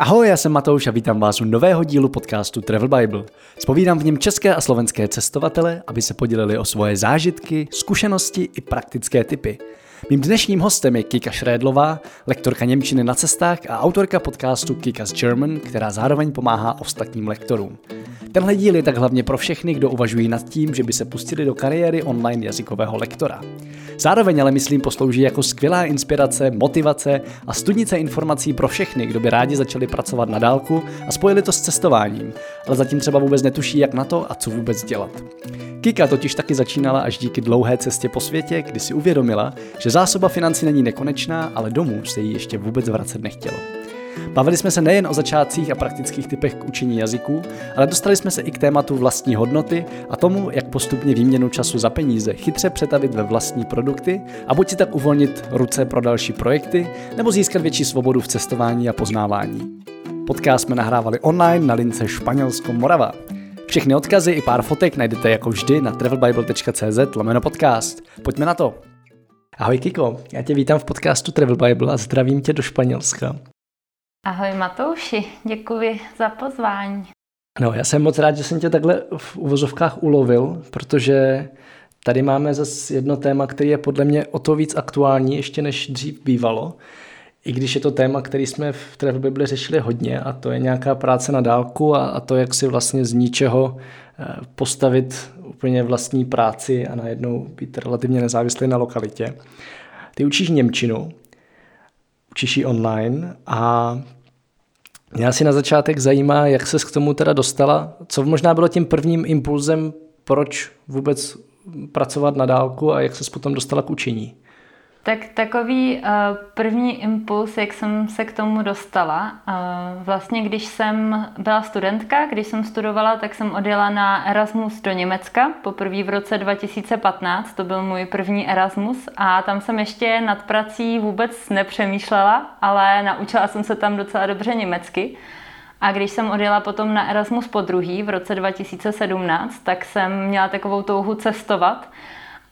Ahoj, já jsem Matouš a vítám vás u nového dílu podcastu Travel Bible. Spovídám v něm české a slovenské cestovatele, aby se podělili o svoje zážitky, zkušenosti i praktické typy. Mým dnešním hostem je Kika Šrédlová, lektorka Němčiny na cestách a autorka podcastu Kika's German, která zároveň pomáhá ostatním lektorům. Tenhle díl je tak hlavně pro všechny, kdo uvažují nad tím, že by se pustili do kariéry online jazykového lektora. Zároveň ale myslím poslouží jako skvělá inspirace, motivace a studnice informací pro všechny, kdo by rádi začali pracovat na dálku a spojili to s cestováním, ale zatím třeba vůbec netuší, jak na to a co vůbec dělat. Kika totiž taky začínala až díky dlouhé cestě po světě, kdy si uvědomila, že zásoba financí není nekonečná, ale domů se jí ještě vůbec vracet nechtělo. Bavili jsme se nejen o začátcích a praktických typech k učení jazyků, ale dostali jsme se i k tématu vlastní hodnoty a tomu, jak postupně výměnu času za peníze chytře přetavit ve vlastní produkty a buď si tak uvolnit ruce pro další projekty, nebo získat větší svobodu v cestování a poznávání. Podcast jsme nahrávali online na lince Španělsko-Morava. Všechny odkazy i pár fotek najdete jako vždy na travelbible.cz lomeno podcast. Pojďme na to. Ahoj Kiko, já tě vítám v podcastu Travel Bible a zdravím tě do Španělska. Ahoj Matouši, děkuji za pozvání. No, já jsem moc rád, že jsem tě takhle v uvozovkách ulovil, protože tady máme zase jedno téma, který je podle mě o to víc aktuální, ještě než dřív bývalo. I když je to téma, který jsme v Travel Bible řešili hodně a to je nějaká práce na dálku a, a to, jak si vlastně z ničeho eh, postavit úplně vlastní práci a najednou být relativně nezávislý na lokalitě. Ty učíš Němčinu, učíš ji online a mě asi na začátek zajímá, jak se k tomu teda dostala, co možná bylo tím prvním impulzem, proč vůbec pracovat na dálku a jak se potom dostala k učení. Tak takový uh, první impuls, jak jsem se k tomu dostala, uh, vlastně když jsem byla studentka, když jsem studovala, tak jsem odjela na Erasmus do Německa, poprvé v roce 2015, to byl můj první Erasmus a tam jsem ještě nad prací vůbec nepřemýšlela, ale naučila jsem se tam docela dobře německy. A když jsem odjela potom na Erasmus po druhý v roce 2017, tak jsem měla takovou touhu cestovat,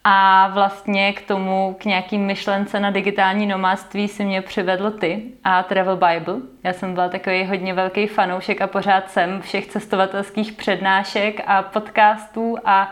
a vlastně k tomu, k nějakým myšlence na digitální nomádství si mě přivedl ty a Travel Bible. Já jsem byla takový hodně velký fanoušek a pořád jsem všech cestovatelských přednášek a podcastů a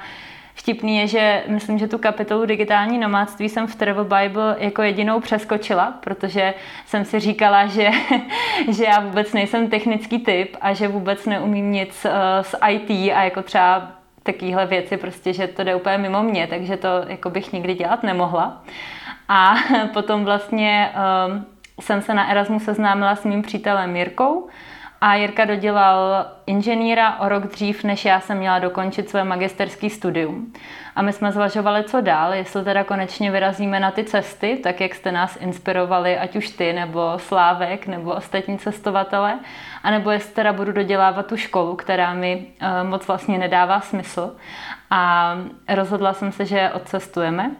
Vtipný je, že myslím, že tu kapitolu digitální nomádství jsem v Travel Bible jako jedinou přeskočila, protože jsem si říkala, že, že já vůbec nejsem technický typ a že vůbec neumím nic uh, s IT a jako třeba takovéhle věci, prostě, že to jde úplně mimo mě, takže to jako bych nikdy dělat nemohla. A potom vlastně um, jsem se na Erasmu seznámila s mým přítelem Jirkou, a Jirka dodělal inženýra o rok dřív, než já jsem měla dokončit své magisterské studium. A my jsme zvažovali, co dál, jestli teda konečně vyrazíme na ty cesty, tak jak jste nás inspirovali, ať už ty, nebo Slávek, nebo ostatní cestovatele, anebo jestli teda budu dodělávat tu školu, která mi uh, moc vlastně nedává smysl. A rozhodla jsem se, že odcestujeme.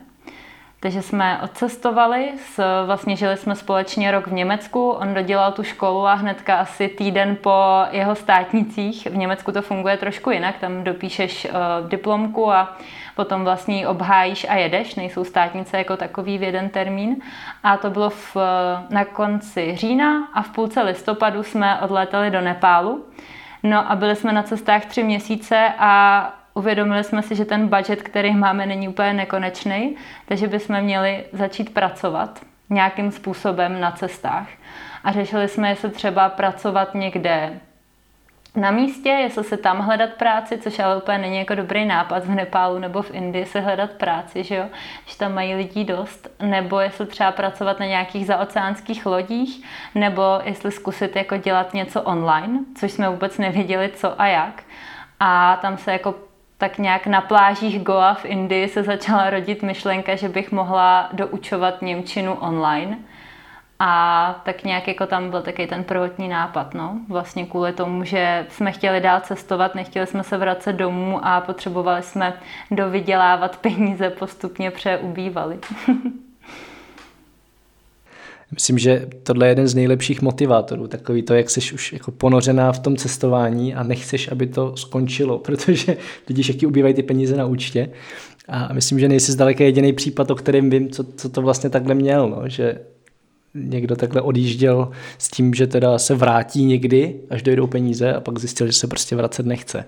Takže jsme odcestovali, s, vlastně žili jsme společně rok v Německu, on dodělal tu školu a hnedka asi týden po jeho státnicích, v Německu to funguje trošku jinak, tam dopíšeš uh, diplomku a potom vlastně obhájíš a jedeš, nejsou státnice jako takový v jeden termín. A to bylo v, na konci října a v půlce listopadu jsme odlétali do Nepálu. No a byli jsme na cestách tři měsíce a uvědomili jsme si, že ten budget, který máme, není úplně nekonečný, takže bychom měli začít pracovat nějakým způsobem na cestách. A řešili jsme, jestli třeba pracovat někde na místě, jestli se tam hledat práci, což ale úplně není jako dobrý nápad v Nepálu nebo v Indii se hledat práci, že jo, že tam mají lidí dost, nebo jestli třeba pracovat na nějakých zaoceánských lodích, nebo jestli zkusit jako dělat něco online, což jsme vůbec nevěděli co a jak. A tam se jako tak nějak na plážích Goa v Indii se začala rodit myšlenka, že bych mohla doučovat Němčinu online. A tak nějak jako tam byl taky ten prvotní nápad, no. Vlastně kvůli tomu, že jsme chtěli dál cestovat, nechtěli jsme se vracet domů a potřebovali jsme dovydělávat peníze, postupně přeubývali. Myslím, že tohle je jeden z nejlepších motivátorů, takový to, jak jsi už jako ponořená v tom cestování a nechceš, aby to skončilo, protože vidíš, jak ti ubývají ty peníze na účtě. A myslím, že nejsi zdaleka jediný případ, o kterém vím, co, co to vlastně takhle měl, no, že někdo takhle odjížděl s tím, že teda se vrátí někdy, až dojdou peníze a pak zjistil, že se prostě vracet nechce.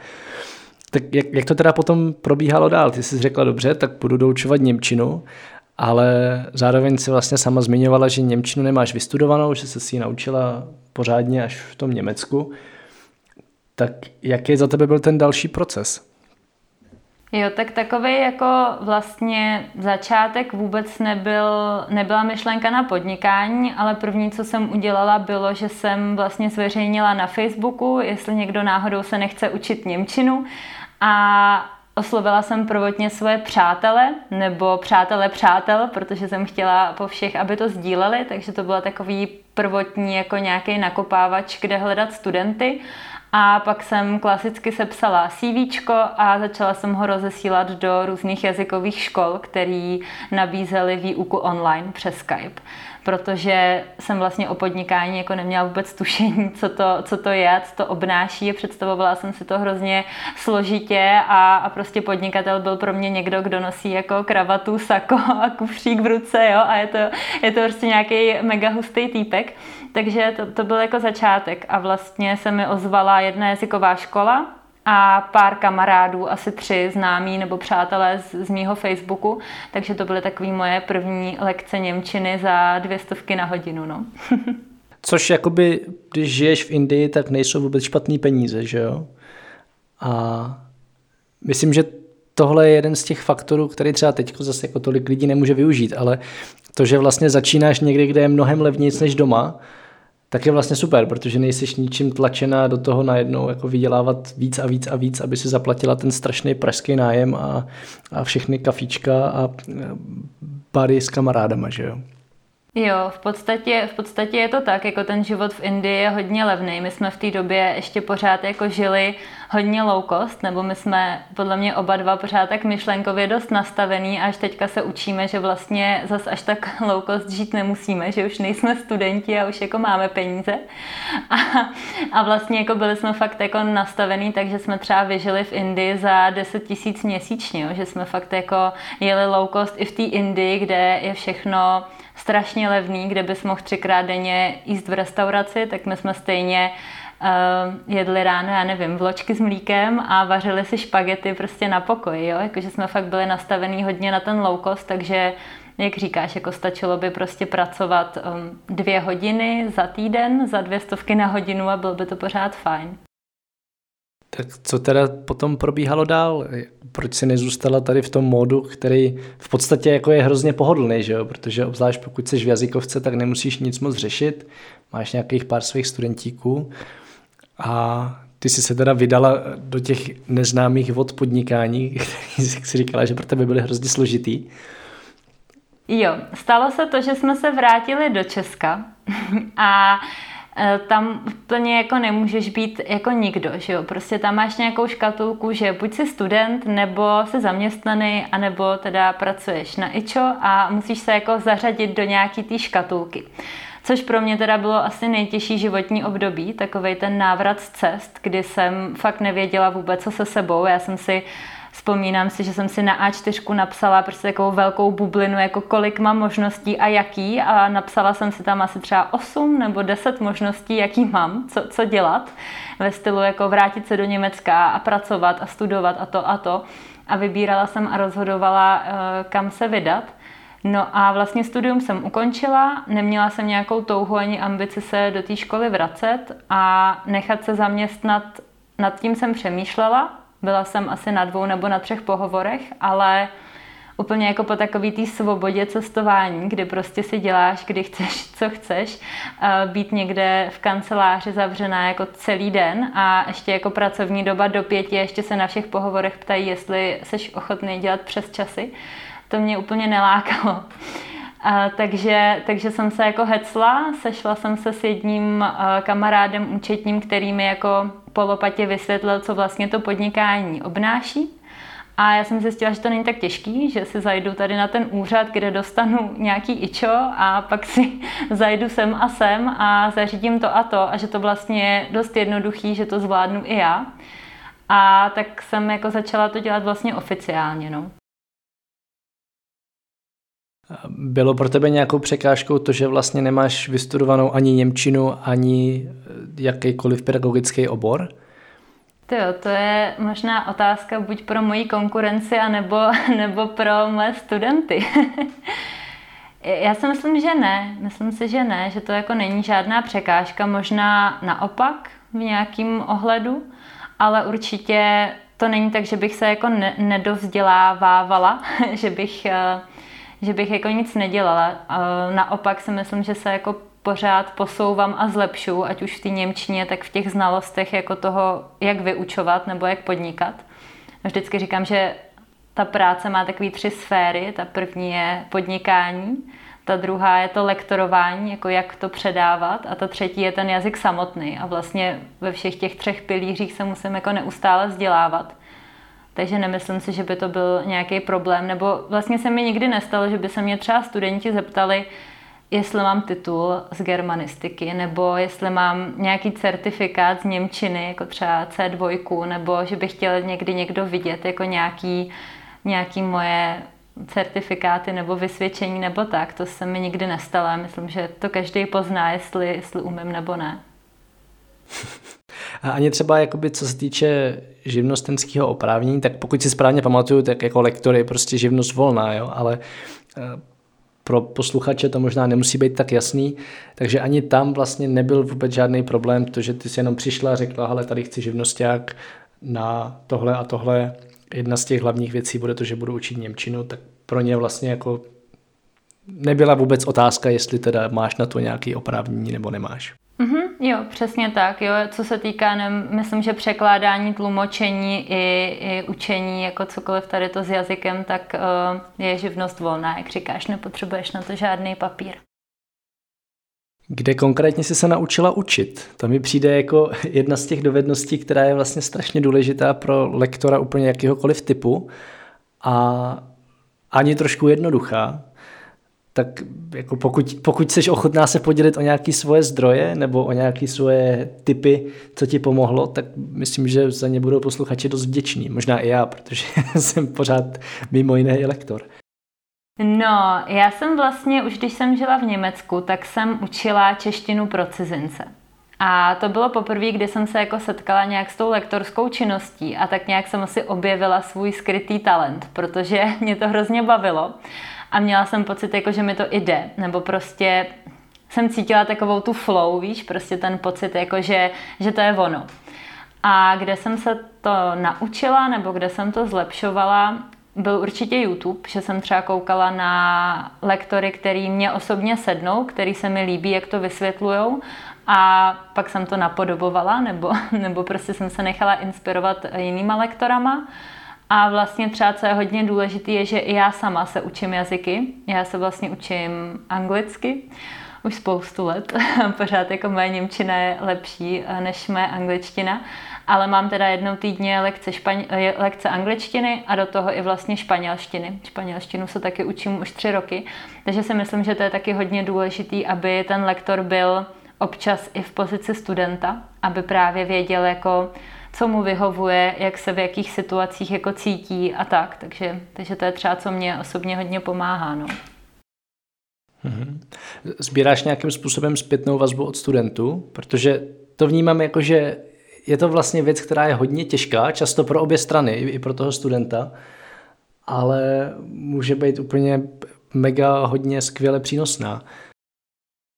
Tak jak, jak to teda potom probíhalo dál? Ty jsi řekla dobře, tak budu doučovat Němčinu, ale zároveň si vlastně sama zmiňovala, že Němčinu nemáš vystudovanou, že se si ji naučila pořádně až v tom Německu. Tak jaký za tebe byl ten další proces? Jo, tak takový jako vlastně začátek vůbec nebyl, nebyla myšlenka na podnikání, ale první, co jsem udělala, bylo, že jsem vlastně zveřejnila na Facebooku, jestli někdo náhodou se nechce učit Němčinu a oslovila jsem prvotně svoje přátele, nebo přátele přátel, protože jsem chtěla po všech, aby to sdíleli, takže to byla takový prvotní jako nějaký nakopávač, kde hledat studenty. A pak jsem klasicky sepsala CV a začala jsem ho rozesílat do různých jazykových škol, které nabízely výuku online přes Skype protože jsem vlastně o podnikání jako neměla vůbec tušení, co to, co to je, co to obnáší. Představovala jsem si to hrozně složitě a, a prostě podnikatel byl pro mě někdo, kdo nosí jako kravatu, sako a kufřík v ruce, jo, a je to, je to prostě nějaký mega hustý týpek. Takže to, to byl jako začátek a vlastně se mi ozvala jedna jazyková škola, a pár kamarádů, asi tři známí nebo přátelé z, z mýho Facebooku, takže to byly takové moje první lekce Němčiny za dvě stovky na hodinu. No. Což jakoby, když žiješ v Indii, tak nejsou vůbec špatný peníze, že jo? A myslím, že tohle je jeden z těch faktorů, který třeba teď zase jako tolik lidí nemůže využít, ale to, že vlastně začínáš někde, kde je mnohem levnějc než doma, tak je vlastně super, protože nejsiš ničím tlačená do toho najednou jako vydělávat víc a víc a víc, aby si zaplatila ten strašný pražský nájem a, a všechny kafíčka a bary s kamarádama, že jo. Jo, v podstatě, v podstatě je to tak, jako ten život v Indii je hodně levný. My jsme v té době ještě pořád jako žili hodně low cost, nebo my jsme podle mě oba dva pořád tak myšlenkově dost nastavený, až teďka se učíme, že vlastně zas až tak low cost žít nemusíme, že už nejsme studenti a už jako máme peníze. A, a vlastně jako byli jsme fakt jako nastavený, takže jsme třeba vyžili v Indii za 10 tisíc měsíčně, jo, že jsme fakt jako jeli low cost i v té Indii, kde je všechno strašně levný, kde bys mohl třikrát denně jíst v restauraci, tak my jsme stejně uh, jedli ráno, já nevím, vločky s mlíkem a vařili si špagety prostě na pokoji, jo? Jakože jsme fakt byli nastavený hodně na ten low cost, takže jak říkáš, jako stačilo by prostě pracovat um, dvě hodiny za týden, za dvě stovky na hodinu a bylo by to pořád fajn. Tak co teda potom probíhalo dál? Proč si nezůstala tady v tom módu, který v podstatě jako je hrozně pohodlný, že jo? Protože obzvlášť pokud jsi v jazykovce, tak nemusíš nic moc řešit, máš nějakých pár svých studentíků a ty jsi se teda vydala do těch neznámých vod podnikání, který si říkala, že pro tebe byly hrozně složitý. Jo, stalo se to, že jsme se vrátili do Česka a tam úplně jako nemůžeš být jako nikdo, že jo? Prostě tam máš nějakou škatulku, že buď jsi student, nebo jsi zaměstnaný, anebo teda pracuješ na IČO a musíš se jako zařadit do nějaký té škatulky. Což pro mě teda bylo asi nejtěžší životní období, takový ten návrat z cest, kdy jsem fakt nevěděla vůbec, co se sebou. Já jsem si Vzpomínám si, že jsem si na A4 napsala prostě takovou velkou bublinu, jako kolik mám možností a jaký a napsala jsem si tam asi třeba 8 nebo 10 možností, jaký mám, co, co dělat ve stylu jako vrátit se do Německa a pracovat a studovat a to a to. A vybírala jsem a rozhodovala, eh, kam se vydat. No a vlastně studium jsem ukončila, neměla jsem nějakou touhu ani ambici se do té školy vracet a nechat se zaměstnat, nad tím jsem přemýšlela, byla jsem asi na dvou nebo na třech pohovorech, ale úplně jako po takový té svobodě cestování, kdy prostě si děláš, kdy chceš, co chceš, být někde v kanceláři zavřená jako celý den a ještě jako pracovní doba do pěti, ještě se na všech pohovorech ptají, jestli jsi ochotný dělat přes časy. To mě úplně nelákalo. A, takže, takže jsem se jako hecla, sešla jsem se s jedním a, kamarádem účetním, který mi jako po lopatě vysvětlil, co vlastně to podnikání obnáší. A já jsem zjistila, že to není tak těžký, že si zajdu tady na ten úřad, kde dostanu nějaký ičo a pak si zajdu sem a sem a zařídím to a to a že to vlastně je dost jednoduchý, že to zvládnu i já. A tak jsem jako začala to dělat vlastně oficiálně. No. Bylo pro tebe nějakou překážkou to, že vlastně nemáš vystudovanou ani Němčinu, ani jakýkoliv pedagogický obor? To jo, to je možná otázka buď pro moji konkurenci, anebo, nebo pro moje studenty. Já si myslím, že ne. Myslím si, že ne, že to jako není žádná překážka, možná naopak v nějakým ohledu, ale určitě to není tak, že bych se jako ne- nedovzdělávávala, že bych, eh, že bych jako nic nedělala. Naopak si myslím, že se jako pořád posouvám a zlepšu, ať už v té Němčině, tak v těch znalostech jako toho, jak vyučovat nebo jak podnikat. Vždycky říkám, že ta práce má takové tři sféry. Ta první je podnikání, ta druhá je to lektorování, jako jak to předávat a ta třetí je ten jazyk samotný. A vlastně ve všech těch třech pilířích se musím jako neustále vzdělávat. Takže nemyslím si, že by to byl nějaký problém. Nebo vlastně se mi nikdy nestalo, že by se mě třeba studenti zeptali, jestli mám titul z germanistiky, nebo jestli mám nějaký certifikát z Němčiny, jako třeba C2, nebo že bych chtěl někdy někdo vidět jako nějaký, nějaký moje certifikáty nebo vysvědčení nebo tak. To se mi nikdy nestalo. Myslím, že to každý pozná, jestli, jestli umím nebo ne. A ani třeba, jakoby, co se týče živnostenského oprávnění, tak pokud si správně pamatuju, tak jako lektor je prostě živnost volná, jo? ale eh, pro posluchače to možná nemusí být tak jasný, takže ani tam vlastně nebyl vůbec žádný problém, to, že ty si jenom přišla a řekla, hele, tady chci živnosták na tohle a tohle. Jedna z těch hlavních věcí bude to, že budu učit Němčinu, tak pro ně vlastně jako nebyla vůbec otázka, jestli teda máš na to nějaký oprávnění nebo nemáš. Mm-hmm, jo, přesně tak. Jo. Co se týká, ne, myslím, že překládání, tlumočení i, i učení, jako cokoliv tady to s jazykem, tak uh, je živnost volná, jak říkáš, nepotřebuješ na to žádný papír. Kde konkrétně jsi se naučila učit? To mi přijde jako jedna z těch dovedností, která je vlastně strašně důležitá pro lektora úplně jakéhokoliv typu a ani trošku jednoduchá tak jako pokud, pokud jsi ochotná se podělit o nějaké svoje zdroje nebo o nějaké svoje typy, co ti pomohlo, tak myslím, že za ně budou posluchači dost vděční. Možná i já, protože jsem pořád mimo jiné i lektor. No, já jsem vlastně, už když jsem žila v Německu, tak jsem učila češtinu pro cizince. A to bylo poprvé, kdy jsem se jako setkala nějak s tou lektorskou činností a tak nějak jsem asi objevila svůj skrytý talent, protože mě to hrozně bavilo a měla jsem pocit, jako, že mi to jde, nebo prostě jsem cítila takovou tu flow, víš, prostě ten pocit, jako, že, že to je ono. A kde jsem se to naučila, nebo kde jsem to zlepšovala, byl určitě YouTube, že jsem třeba koukala na lektory, který mě osobně sednou, který se mi líbí, jak to vysvětlujou a pak jsem to napodobovala, nebo, nebo prostě jsem se nechala inspirovat jinýma lektorama. A vlastně třeba, co je hodně důležité, je, že i já sama se učím jazyky. Já se vlastně učím anglicky už spoustu let. Pořád jako moje Němčina je lepší eh, než moje angličtina. Ale mám teda jednou týdně lekce, špaň, eh, lekce angličtiny a do toho i vlastně španělštiny. Španělštinu se taky učím už tři roky. Takže si myslím, že to je taky hodně důležitý, aby ten lektor byl občas i v pozici studenta, aby právě věděl, jako, co mu vyhovuje, jak se v jakých situacích jako cítí a tak. Takže, takže to je třeba, co mě osobně hodně pomáhá. No. Mhm. Sbíráš nějakým způsobem zpětnou vazbu od studentů? Protože to vnímám jako, že je to vlastně věc, která je hodně těžká, často pro obě strany, i pro toho studenta, ale může být úplně mega hodně skvěle přínosná.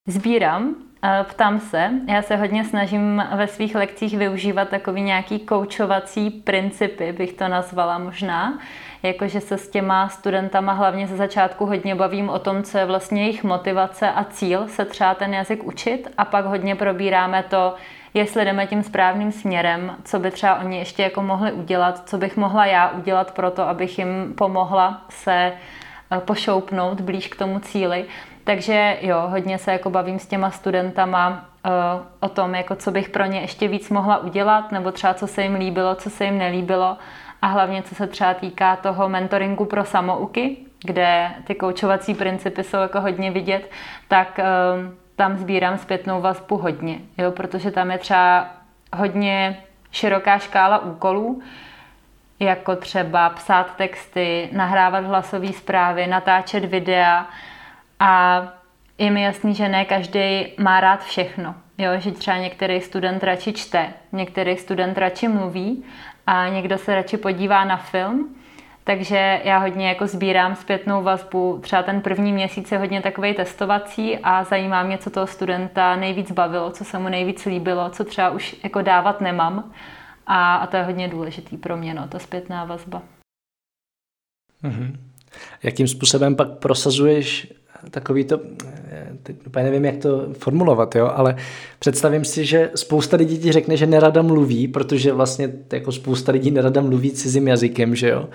Sbírám, Ptám se, já se hodně snažím ve svých lekcích využívat takový nějaký koučovací principy, bych to nazvala možná, jakože se s těma studentama hlavně ze začátku hodně bavím o tom, co je vlastně jejich motivace a cíl se třeba ten jazyk učit a pak hodně probíráme to, jestli jdeme tím správným směrem, co by třeba oni ještě jako mohli udělat, co bych mohla já udělat pro to, abych jim pomohla se eh, pošoupnout blíž k tomu cíli. Takže jo, hodně se jako bavím s těma studentama uh, o tom, jako co bych pro ně ještě víc mohla udělat, nebo třeba co se jim líbilo, co se jim nelíbilo. A hlavně co se třeba týká toho mentoringu pro samouky, kde ty koučovací principy jsou jako hodně vidět, tak uh, tam sbírám zpětnou vazbu hodně, jo, protože tam je třeba hodně široká škála úkolů, jako třeba psát texty, nahrávat hlasové zprávy, natáčet videa a je mi jasný, že ne každý má rád všechno. Jo, že třeba některý student radši čte, některý student radši mluví a někdo se radši podívá na film. Takže já hodně jako sbírám zpětnou vazbu. Třeba ten první měsíc je hodně takový testovací a zajímá mě, co toho studenta nejvíc bavilo, co se mu nejvíc líbilo, co třeba už jako dávat nemám. A, a to je hodně důležitý pro mě, no, ta zpětná vazba. Mm-hmm. Jakým způsobem pak prosazuješ takový to, teď úplně nevím, jak to formulovat, jo, ale představím si, že spousta lidí ti řekne, že nerada mluví, protože vlastně jako spousta lidí nerada mluví cizím jazykem, že jo.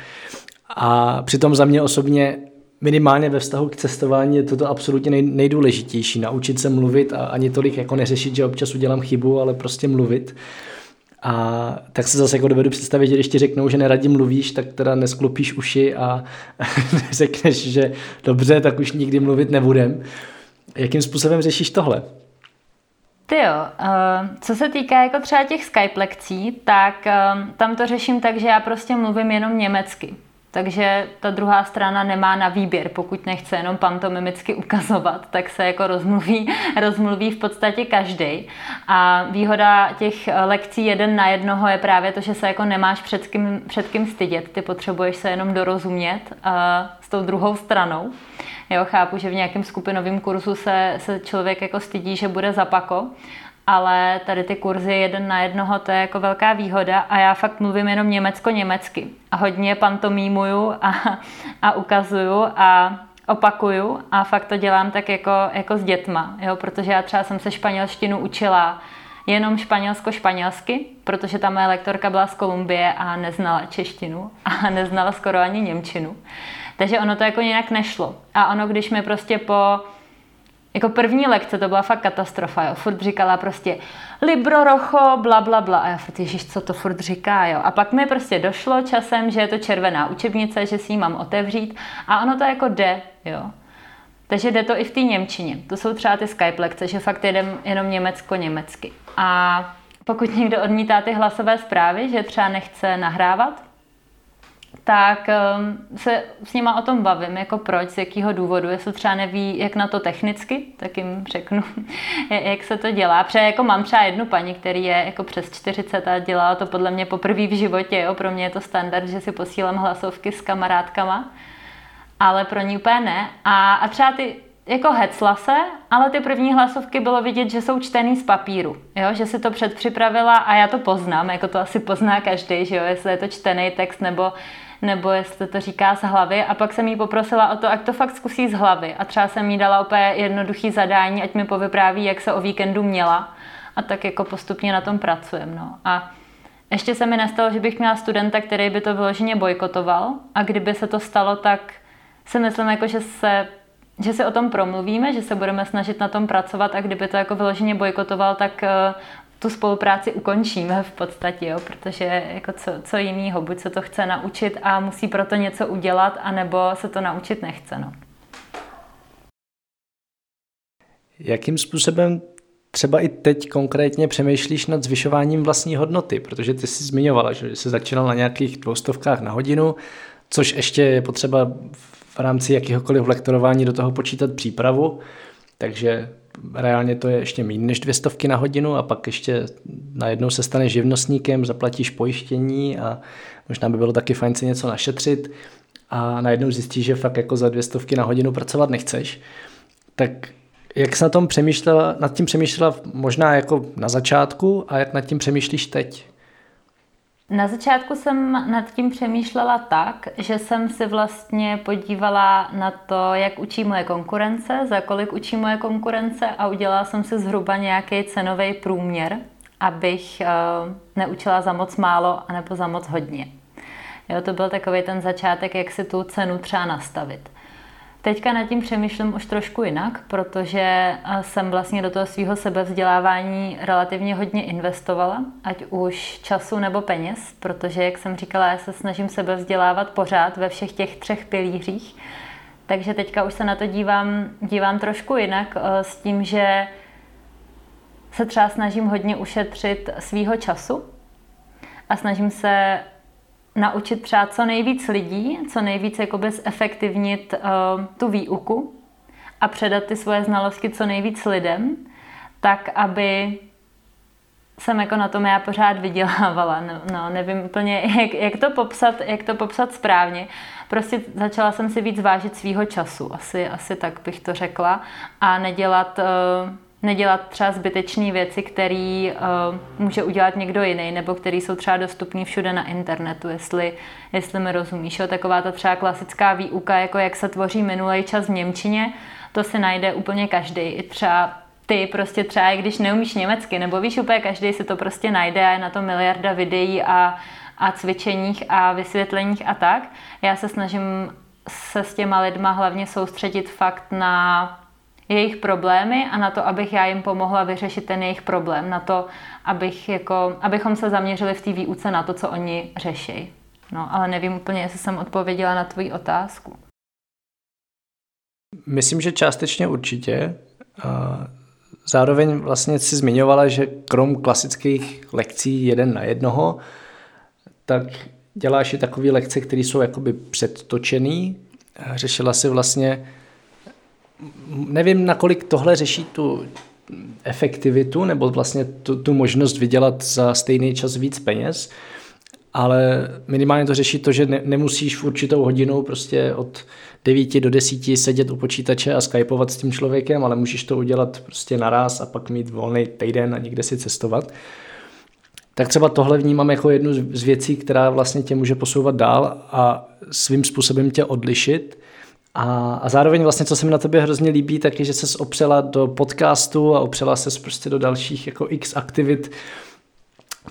A přitom za mě osobně minimálně ve vztahu k cestování je toto absolutně nej, nejdůležitější. Naučit se mluvit a ani tolik jako neřešit, že občas udělám chybu, ale prostě mluvit. A tak se zase jako dovedu představit, že když ti řeknou, že neradí mluvíš, tak teda nesklopíš uši a řekneš, že dobře, tak už nikdy mluvit nebudem. Jakým způsobem řešíš tohle? Ty jo, uh, co se týká jako třeba těch Skype lekcí, tak uh, tam to řeším tak, že já prostě mluvím jenom německy. Takže ta druhá strana nemá na výběr, pokud nechce jenom pantomimicky ukazovat, tak se jako rozmluví, rozmluví v podstatě každý. A výhoda těch lekcí jeden na jednoho je právě to, že se jako nemáš před kým, před kým stydět. Ty potřebuješ se jenom dorozumět uh, s tou druhou stranou. Jo, chápu, že v nějakém skupinovém kurzu se, se člověk jako stydí, že bude zapako, ale tady ty kurzy jeden na jednoho, to je jako velká výhoda a já fakt mluvím jenom německo-německy a hodně pantomímuju a, a ukazuju a opakuju a fakt to dělám tak jako, jako s dětma, jo? protože já třeba jsem se španělštinu učila jenom španělsko-španělsky, protože ta moje lektorka byla z Kolumbie a neznala češtinu a neznala skoro ani němčinu. Takže ono to jako nějak nešlo. A ono, když mi prostě po jako první lekce to byla fakt katastrofa, jo. Furt říkala prostě libro rocho, bla, bla, bla. A já furt, ježiš, co to furt říká, jo. A pak mi prostě došlo časem, že je to červená učebnice, že si ji mám otevřít a ono to jako jde, jo. Takže jde to i v té Němčině. To jsou třeba ty Skype lekce, že fakt jedem jenom německo-německy. A pokud někdo odmítá ty hlasové zprávy, že třeba nechce nahrávat, tak um, se s nima o tom bavím, jako proč, z jakého důvodu, jestli třeba neví, jak na to technicky, tak jim řeknu, jak se to dělá. Protože jako mám třeba jednu paní, který je jako přes 40 a dělá to podle mě poprvé v životě, jo. pro mě je to standard, že si posílám hlasovky s kamarádkama, ale pro ní úplně ne. A, a třeba ty jako hecla se, ale ty první hlasovky bylo vidět, že jsou čtený z papíru, jo? že si to předpřipravila a já to poznám, jako to asi pozná každý, že jo? jestli je to čtený text nebo, nebo jestli to říká z hlavy a pak jsem jí poprosila o to, ať to fakt zkusí z hlavy a třeba jsem jí dala úplně jednoduchý zadání, ať mi povypráví, jak se o víkendu měla a tak jako postupně na tom pracujem. No. A ještě se mi nestalo, že bych měla studenta, který by to vyloženě bojkotoval a kdyby se to stalo, tak si myslím, jako, že se že si o tom promluvíme, že se budeme snažit na tom pracovat a kdyby to jako vyloženě bojkotoval, tak eh, tu spolupráci ukončíme v podstatě, jo, protože jako co, co jinýho, buď se to chce naučit a musí proto něco udělat, anebo se to naučit nechce. No. Jakým způsobem třeba i teď konkrétně přemýšlíš nad zvyšováním vlastní hodnoty, protože ty jsi zmiňovala, že jsi začínal na nějakých dvoustovkách na hodinu, což ještě je potřeba v rámci jakéhokoliv lektorování do toho počítat přípravu, takže reálně to je ještě méně než dvě stovky na hodinu a pak ještě najednou se stane živnostníkem, zaplatíš pojištění a možná by bylo taky fajn si něco našetřit a najednou zjistíš, že fakt jako za dvě stovky na hodinu pracovat nechceš. Tak jak jsi na tom přemýšlela, nad tím přemýšlela možná jako na začátku a jak nad tím přemýšlíš teď? Na začátku jsem nad tím přemýšlela tak, že jsem si vlastně podívala na to, jak učí moje konkurence, za kolik učí moje konkurence a udělala jsem si zhruba nějaký cenový průměr, abych uh, neučila za moc málo anebo za moc hodně. Jo, to byl takový ten začátek, jak si tu cenu třeba nastavit. Teďka nad tím přemýšlím už trošku jinak, protože eh, jsem vlastně do toho svého sebevzdělávání relativně hodně investovala, ať už času nebo peněz, protože, jak jsem říkala, já se snažím sebevzdělávat pořád ve všech těch třech pilířích. Takže teďka už se na to dívám, dívám trošku jinak eh, s tím, že se třeba snažím hodně ušetřit svýho času a snažím se naučit třeba co nejvíc lidí, co nejvíc jakoby zefektivnit uh, tu výuku a předat ty svoje znalosti co nejvíc lidem, tak aby jsem jako na tom já pořád vydělávala. No, no nevím úplně, jak, jak, to popsat, jak to popsat správně. Prostě začala jsem si víc vážit svýho času, asi, asi tak bych to řekla, a nedělat, uh, nedělat třeba zbytečné věci, které uh, může udělat někdo jiný, nebo které jsou třeba dostupné všude na internetu, jestli, jestli mi rozumíš. Jo? Taková ta třeba klasická výuka, jako jak se tvoří minulý čas v Němčině, to si najde úplně každý. I třeba ty prostě třeba, i když neumíš německy, nebo víš, úplně každý si to prostě najde a je na to miliarda videí a, a cvičeních a vysvětleních a tak. Já se snažím se s těma lidma hlavně soustředit fakt na jejich problémy a na to, abych já jim pomohla vyřešit ten jejich problém, na to, abych jako, abychom se zaměřili v té výuce na to, co oni řeší. No, ale nevím úplně, jestli jsem odpověděla na tvoji otázku. Myslím, že částečně určitě. Zároveň vlastně si zmiňovala, že krom klasických lekcí jeden na jednoho, tak děláš i takové lekce, které jsou jakoby předtočený. Řešila si vlastně, nevím, nakolik tohle řeší tu efektivitu nebo vlastně tu, tu možnost vydělat za stejný čas víc peněz, ale minimálně to řeší to, že ne, nemusíš v určitou hodinu prostě od 9 do 10 sedět u počítače a skypovat s tím člověkem, ale můžeš to udělat prostě naraz a pak mít volný týden a někde si cestovat. Tak třeba tohle vnímám jako jednu z věcí, která vlastně tě může posouvat dál a svým způsobem tě odlišit. A, a zároveň vlastně, co se mi na tobě hrozně líbí, tak je, že se opřela do podcastu a opřela se prostě do dalších jako x aktivit,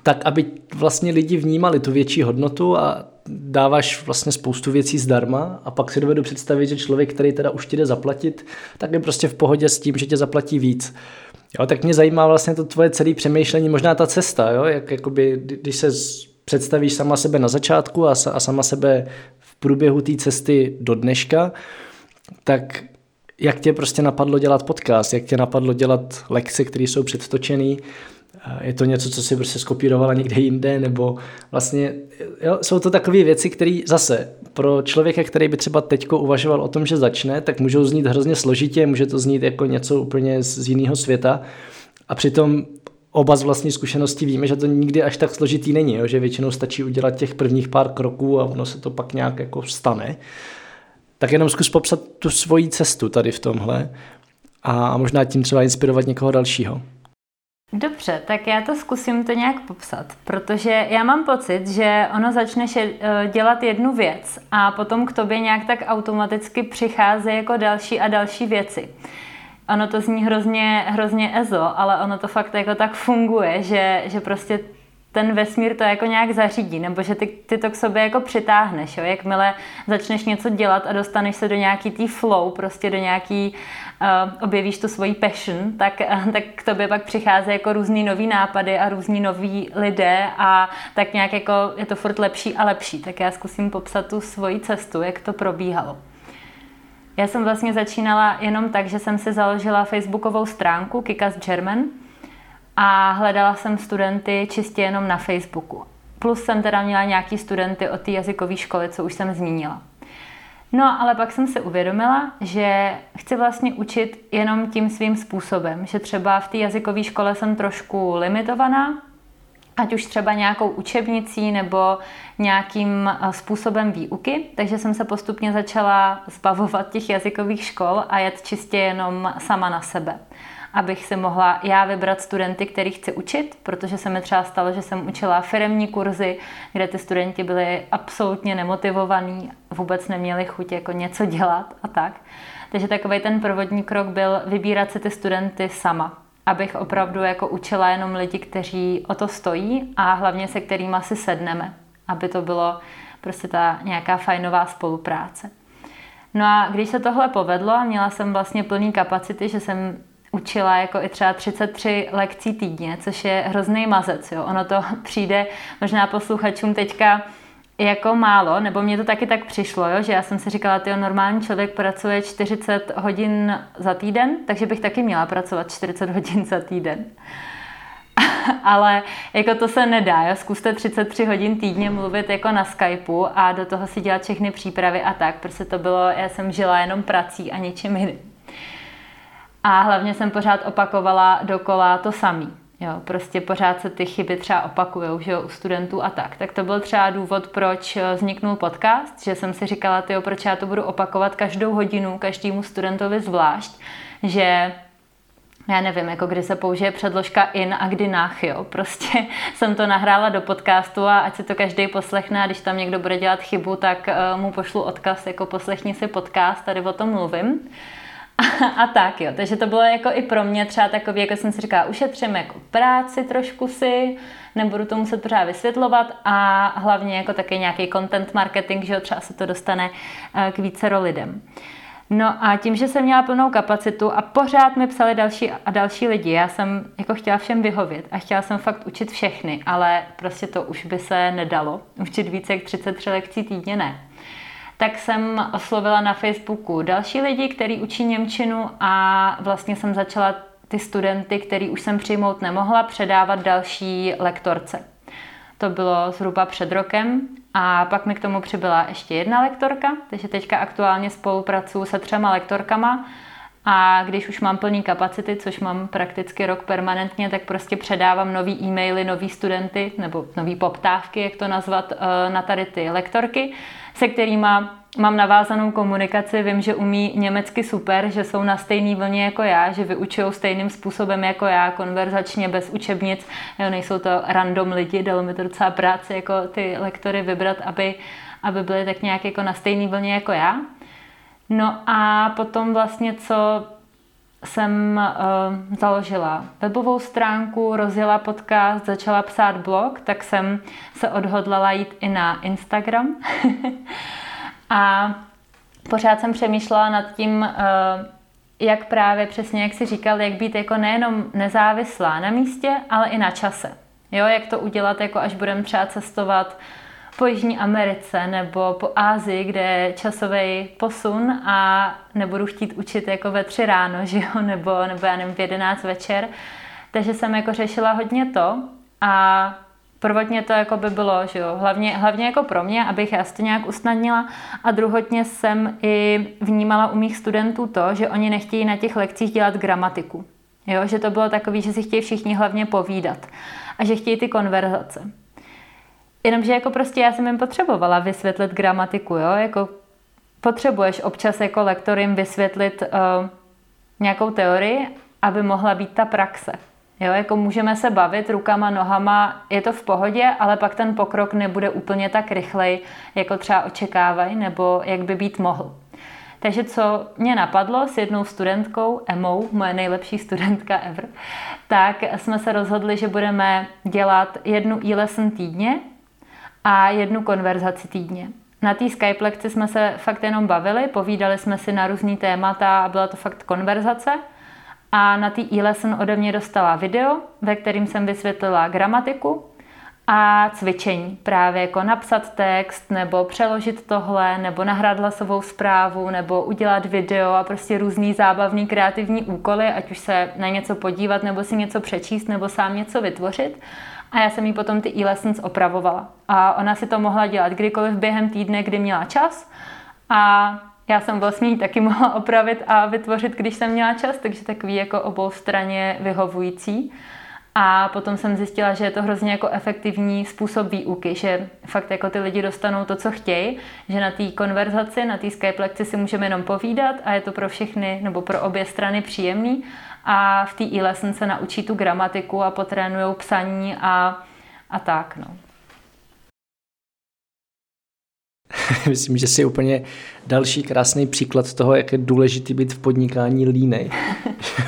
tak aby vlastně lidi vnímali tu větší hodnotu a dáváš vlastně spoustu věcí zdarma a pak si dovedu představit, že člověk, který teda už ti jde zaplatit, tak je prostě v pohodě s tím, že tě zaplatí víc. Jo, tak mě zajímá vlastně to tvoje celé přemýšlení, možná ta cesta, jo, jak jakoby, když se představíš sama sebe na začátku a, a sama sebe průběhu té cesty do dneška, tak jak tě prostě napadlo dělat podcast, jak tě napadlo dělat lekce, které jsou předtočené, je to něco, co si prostě skopírovala někde jinde, nebo vlastně jo, jsou to takové věci, které zase pro člověka, který by třeba teďko uvažoval o tom, že začne, tak můžou znít hrozně složitě, může to znít jako něco úplně z jiného světa. A přitom oba z vlastní zkušenosti víme, že to nikdy až tak složitý není, jo? že většinou stačí udělat těch prvních pár kroků a ono se to pak nějak jako stane. Tak jenom zkus popsat tu svoji cestu tady v tomhle a možná tím třeba inspirovat někoho dalšího. Dobře, tak já to zkusím to nějak popsat, protože já mám pocit, že ono začneš eh, dělat jednu věc a potom k tobě nějak tak automaticky přichází jako další a další věci. Ono to zní hrozně, hrozně ezo, ale ono to fakt jako tak funguje, že, že prostě ten vesmír to jako nějak zařídí, nebo že ty, ty to k sobě jako přitáhneš, jo? jakmile začneš něco dělat a dostaneš se do nějaký tý flow, prostě do nějaký, uh, objevíš tu svoji passion, tak, uh, tak k tobě pak přichází jako různý nový nápady a různý noví lidé a tak nějak jako je to furt lepší a lepší. Tak já zkusím popsat tu svoji cestu, jak to probíhalo. Já jsem vlastně začínala jenom tak, že jsem si založila facebookovou stránku Kikas German, a hledala jsem studenty čistě jenom na Facebooku. Plus jsem teda měla nějaký studenty od té jazykové školy, co už jsem zmínila. No, ale pak jsem si uvědomila, že chci vlastně učit jenom tím svým způsobem, že třeba v té jazykové škole jsem trošku limitovaná, ať už třeba nějakou učebnicí nebo nějakým eh, způsobem výuky, takže jsem se postupně začala zbavovat těch jazykových škol a jet čistě jenom sama na sebe abych si mohla já vybrat studenty, který chci učit, protože se mi třeba stalo, že jsem učila firemní kurzy, kde ty studenti byli absolutně nemotivovaní, vůbec neměli chuť jako něco dělat a tak. Takže takový ten prvodní krok byl vybírat si ty studenty sama, abych opravdu jako učila jenom lidi, kteří o to stojí a hlavně se kterými si sedneme, aby to bylo prostě ta nějaká fajnová spolupráce. No a když se tohle povedlo a měla jsem vlastně plný kapacity, že jsem učila jako i třeba 33 lekcí týdně, což je hrozný mazec. Jo. Ono to přijde možná posluchačům teďka jako málo, nebo mně to taky tak přišlo, jo, že já jsem si říkala, že normální člověk pracuje 40 hodin za týden, takže bych taky měla pracovat 40 hodin za týden. ale jako to se nedá, jo? zkuste 33 hodin týdně mluvit jako na Skypeu a do toho si dělat všechny přípravy a tak, protože to bylo, já jsem žila jenom prací a ničím jiným. A hlavně jsem pořád opakovala dokola to samý. Jo, prostě pořád se ty chyby třeba opakujou, že jo, u studentů a tak. Tak to byl třeba důvod, proč vzniknul podcast, že jsem si říkala, tyjo, proč já to budu opakovat každou hodinu, každému studentovi zvlášť, že já nevím, jako kdy se použije předložka in a kdy nach, jo. Prostě jsem to nahrála do podcastu a ať si to každý poslechne a když tam někdo bude dělat chybu, tak uh, mu pošlu odkaz, jako poslechni si podcast, tady o tom mluvím. A, tak jo, takže to bylo jako i pro mě třeba takový, jako jsem si říkala, ušetřím jako práci trošku si, nebudu to muset pořád vysvětlovat a hlavně jako taky nějaký content marketing, že jo, třeba se to dostane uh, k vícero lidem. No a tím, že jsem měla plnou kapacitu a pořád mi psali další a další lidi, já jsem jako chtěla všem vyhovět a chtěla jsem fakt učit všechny, ale prostě to už by se nedalo. Učit více jak 33 lekcí týdně ne. Tak jsem oslovila na Facebooku další lidi, kteří učí Němčinu a vlastně jsem začala ty studenty, který už jsem přijmout nemohla, předávat další lektorce. To bylo zhruba před rokem a pak mi k tomu přibyla ještě jedna lektorka, takže teďka aktuálně spolupracuji se třema lektorkama a když už mám plný kapacity, což mám prakticky rok permanentně, tak prostě předávám nový e-maily, nový studenty nebo nový poptávky, jak to nazvat, eh, na tady ty lektorky, se kterými mám navázanou komunikaci, vím, že umí německy super, že jsou na stejné vlně jako já, že vyučují stejným způsobem jako já, konverzačně, bez učebnic, jo, nejsou to random lidi, dalo mi to docela práci jako ty lektory vybrat, aby, aby byly tak nějak jako na stejné vlně jako já. No a potom vlastně, co jsem uh, založila webovou stránku, rozjela podcast, začala psát blog, tak jsem se odhodlala jít i na Instagram. a pořád jsem přemýšlela nad tím, uh, jak právě přesně, jak si říkal, jak být jako nejenom nezávislá na místě, ale i na čase. Jo, jak to udělat, jako až budeme třeba cestovat po Jižní Americe nebo po Ázii, kde je časový posun a nebudu chtít učit jako ve tři ráno, že jo, nebo, nebo já nevím, v jedenáct večer. Takže jsem jako řešila hodně to a prvotně to jako by bylo, že jo, hlavně, hlavně jako pro mě, abych já to nějak usnadnila a druhotně jsem i vnímala u mých studentů to, že oni nechtějí na těch lekcích dělat gramatiku. Jo, že to bylo takový, že si chtějí všichni hlavně povídat a že chtějí ty konverzace. Jenomže jako prostě já jsem jim potřebovala vysvětlit gramatiku, jo, jako potřebuješ občas jako lektor jim vysvětlit uh, nějakou teorii, aby mohla být ta praxe. Jo, jako můžeme se bavit rukama, nohama, je to v pohodě, ale pak ten pokrok nebude úplně tak rychlej, jako třeba očekávají, nebo jak by být mohl. Takže co mě napadlo s jednou studentkou, Emou, moje nejlepší studentka ever, tak jsme se rozhodli, že budeme dělat jednu e-lesson týdně, a jednu konverzaci týdně. Na té Skype lekci jsme se fakt jenom bavili, povídali jsme si na různý témata a byla to fakt konverzace. A na té e-lesson ode mě dostala video, ve kterým jsem vysvětlila gramatiku a cvičení. Právě jako napsat text, nebo přeložit tohle, nebo nahrát hlasovou zprávu, nebo udělat video a prostě různý zábavný kreativní úkoly, ať už se na něco podívat, nebo si něco přečíst, nebo sám něco vytvořit. A já jsem jí potom ty e-lessons opravovala. A ona si to mohla dělat kdykoliv během týdne, kdy měla čas. A já jsem vlastně ji taky mohla opravit a vytvořit, když jsem měla čas, takže takový jako obou straně vyhovující. A potom jsem zjistila, že je to hrozně jako efektivní způsob výuky, že fakt jako ty lidi dostanou to, co chtějí, že na té konverzaci, na té Skype lekci si můžeme jenom povídat a je to pro všechny nebo pro obě strany příjemný a v té e-lesson se naučí tu gramatiku a potrénují psaní a, a tak. No. Myslím, že si úplně další krásný příklad toho, jak je důležitý být v podnikání línej.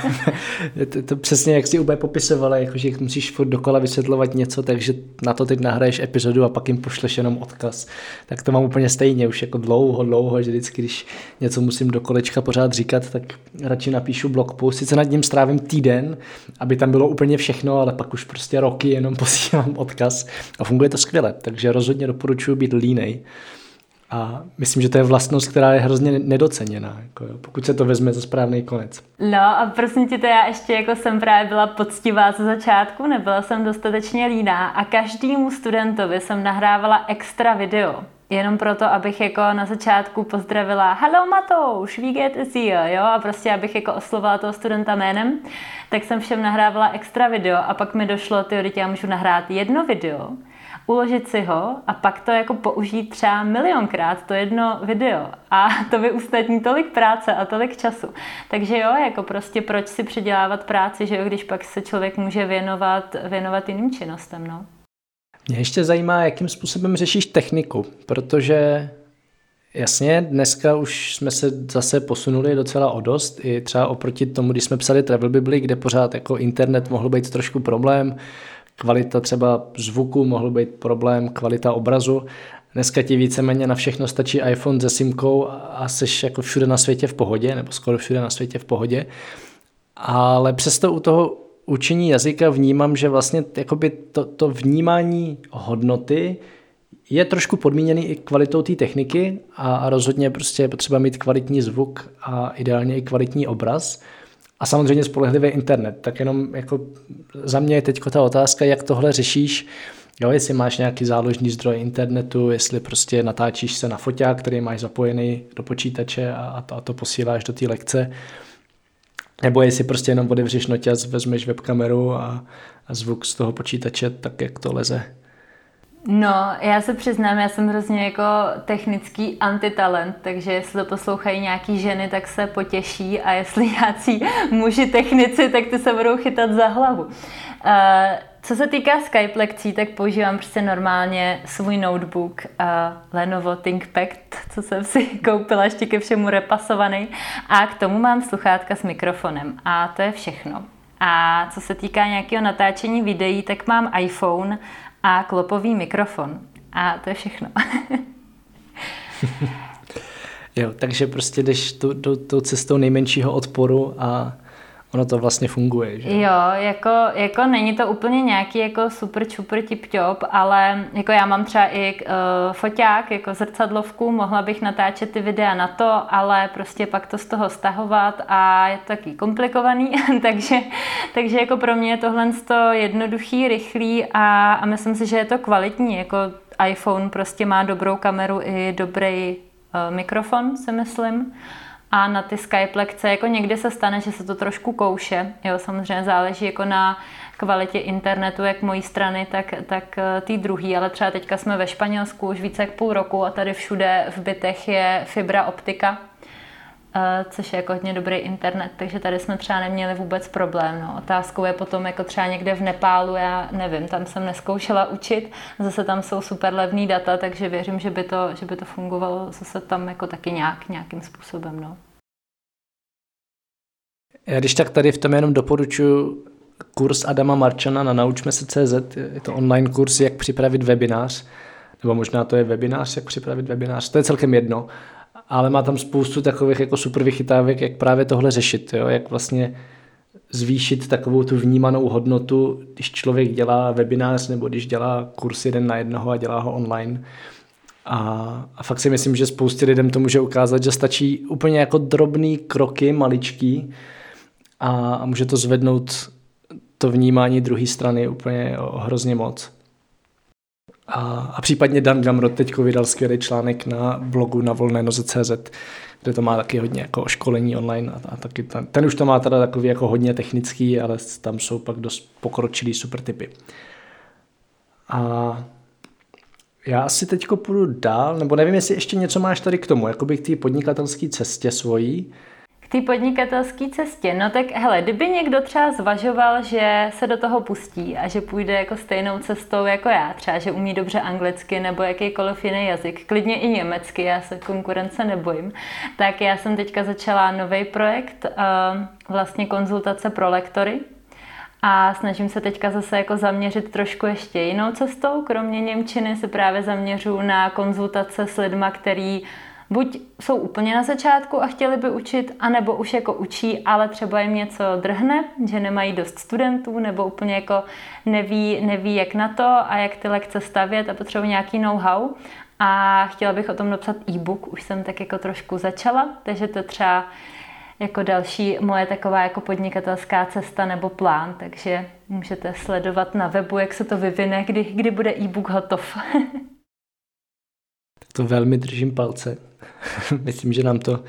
to, to, přesně jak si úplně popisovala, jako, že musíš furt dokola vysvětlovat něco, takže na to teď nahraješ epizodu a pak jim pošleš jenom odkaz. Tak to mám úplně stejně, už jako dlouho, dlouho, že vždycky, když něco musím do kolečka pořád říkat, tak radši napíšu blog post. Sice nad ním strávím týden, aby tam bylo úplně všechno, ale pak už prostě roky jenom posílám odkaz a funguje to skvěle, takže rozhodně doporučuji být línej. A myslím, že to je vlastnost, která je hrozně nedoceněná, jako jo, pokud se to vezme za správný konec. No a prosím tě, to já ještě jako jsem právě byla poctivá ze začátku, nebyla jsem dostatečně líná a každému studentovi jsem nahrávala extra video. Jenom proto, abych jako na začátku pozdravila Hello Matouš, we get is here, jo, a prostě abych jako oslovala toho studenta jménem, tak jsem všem nahrávala extra video a pak mi došlo, ty já můžu nahrát jedno video, uložit si ho a pak to jako použít třeba milionkrát, to jedno video. A to vyústatní tolik práce a tolik času. Takže jo, jako prostě proč si přidělávat práci, že jo, když pak se člověk může věnovat, věnovat jiným činnostem, no. Mě ještě zajímá, jakým způsobem řešíš techniku, protože Jasně, dneska už jsme se zase posunuli docela o dost, i třeba oproti tomu, když jsme psali Travel Bible, kde pořád jako internet mohl být trošku problém, kvalita třeba zvuku mohl být problém, kvalita obrazu. Dneska ti víceméně na všechno stačí iPhone se simkou a jsi jako všude na světě v pohodě, nebo skoro všude na světě v pohodě. Ale přesto u toho učení jazyka vnímám, že vlastně to, to vnímání hodnoty je trošku podmíněný i kvalitou té techniky a, a rozhodně prostě je potřeba mít kvalitní zvuk a ideálně i kvalitní obraz. A samozřejmě spolehlivý internet. Tak jenom jako za mě je teď ta otázka, jak tohle řešíš, Jo, jestli máš nějaký záložní zdroj internetu, jestli prostě natáčíš se na foťák, který máš zapojený do počítače a to, a to posíláš do té lekce, nebo jestli prostě jenom otevřeš noťaz, vezmeš webkameru a, a zvuk z toho počítače tak, jak to leze. No, já se přiznám, já jsem hrozně jako technický antitalent, takže jestli to poslouchají nějaký ženy, tak se potěší a jestli nějací muži technici, tak ty se budou chytat za hlavu. Uh, co se týká Skype lekcí, tak používám prostě normálně svůj notebook uh, Lenovo ThinkPad, co jsem si koupila ještě ke všemu repasovaný a k tomu mám sluchátka s mikrofonem a to je všechno. A co se týká nějakého natáčení videí, tak mám iPhone a klopový mikrofon. A to je všechno. jo, takže prostě jdeš tou, tou cestou nejmenšího odporu a ono to vlastně funguje. Že? Jo, jako, jako není to úplně nějaký jako super čupr tip top, ale jako já mám třeba i uh, foťák, jako zrcadlovku, mohla bych natáčet ty videa na to, ale prostě pak to z toho stahovat a je to taky komplikovaný, takže, takže jako pro mě je tohle jednoduchý, rychlý a, a myslím si, že je to kvalitní, jako iPhone prostě má dobrou kameru i dobrý uh, mikrofon, si myslím a na ty Skype lekce jako někdy se stane, že se to trošku kouše. Jo, samozřejmě záleží jako na kvalitě internetu, jak mojí strany, tak, tak eh, ty druhý, ale třeba teďka jsme ve Španělsku už více jak půl roku a tady všude v bytech je fibra optika, eh, což je jako hodně dobrý internet, takže tady jsme třeba neměli vůbec problém. No. Otázkou je potom jako třeba někde v Nepálu, já nevím, tam jsem neskoušela učit, zase tam jsou super levný data, takže věřím, že by to, že by to fungovalo zase tam jako taky nějak, nějakým způsobem. No. Já když tak tady v tom jenom doporučuji kurz Adama Marčana na Naučme se CZ. Je to online kurz, jak připravit webinář, nebo možná to je webinář, jak připravit webinář, to je celkem jedno, ale má tam spoustu takových jako super vychytávek, jak právě tohle řešit, jo? jak vlastně zvýšit takovou tu vnímanou hodnotu, když člověk dělá webinář nebo když dělá kurz jeden na jednoho a dělá ho online. A, a fakt si myslím, že spoustě lidem to může ukázat, že stačí úplně jako drobný kroky, maličký, a, může to zvednout to vnímání druhé strany úplně hrozně moc. A, a případně Dan Gamrot teď vydal skvělý článek na blogu na volné noze.cz, kde to má taky hodně jako školení online a, a taky ten, ten už to má teda takový jako hodně technický, ale tam jsou pak dost pokročilý super typy. A já asi teď půjdu dál, nebo nevím, jestli ještě něco máš tady k tomu, jakoby k té podnikatelské cestě svojí, té podnikatelské cestě, no tak hele, kdyby někdo třeba zvažoval, že se do toho pustí a že půjde jako stejnou cestou jako já, třeba že umí dobře anglicky nebo jakýkoliv jiný jazyk, klidně i německy, já se konkurence nebojím, tak já jsem teďka začala nový projekt, eh, vlastně konzultace pro lektory, a snažím se teďka zase jako zaměřit trošku ještě jinou cestou. Kromě Němčiny se právě zaměřu na konzultace s lidma, který buď jsou úplně na začátku a chtěli by učit, anebo už jako učí, ale třeba jim něco drhne, že nemají dost studentů, nebo úplně jako neví, neví jak na to a jak ty lekce stavět a potřebují nějaký know-how. a chtěla bych o tom napsat e-book, už jsem tak jako trošku začala, takže to třeba jako další moje taková jako podnikatelská cesta nebo plán, takže můžete sledovat na webu, jak se to vyvine, kdy, kdy bude e-book hotov. to velmi držím palce. Myslím, že nám to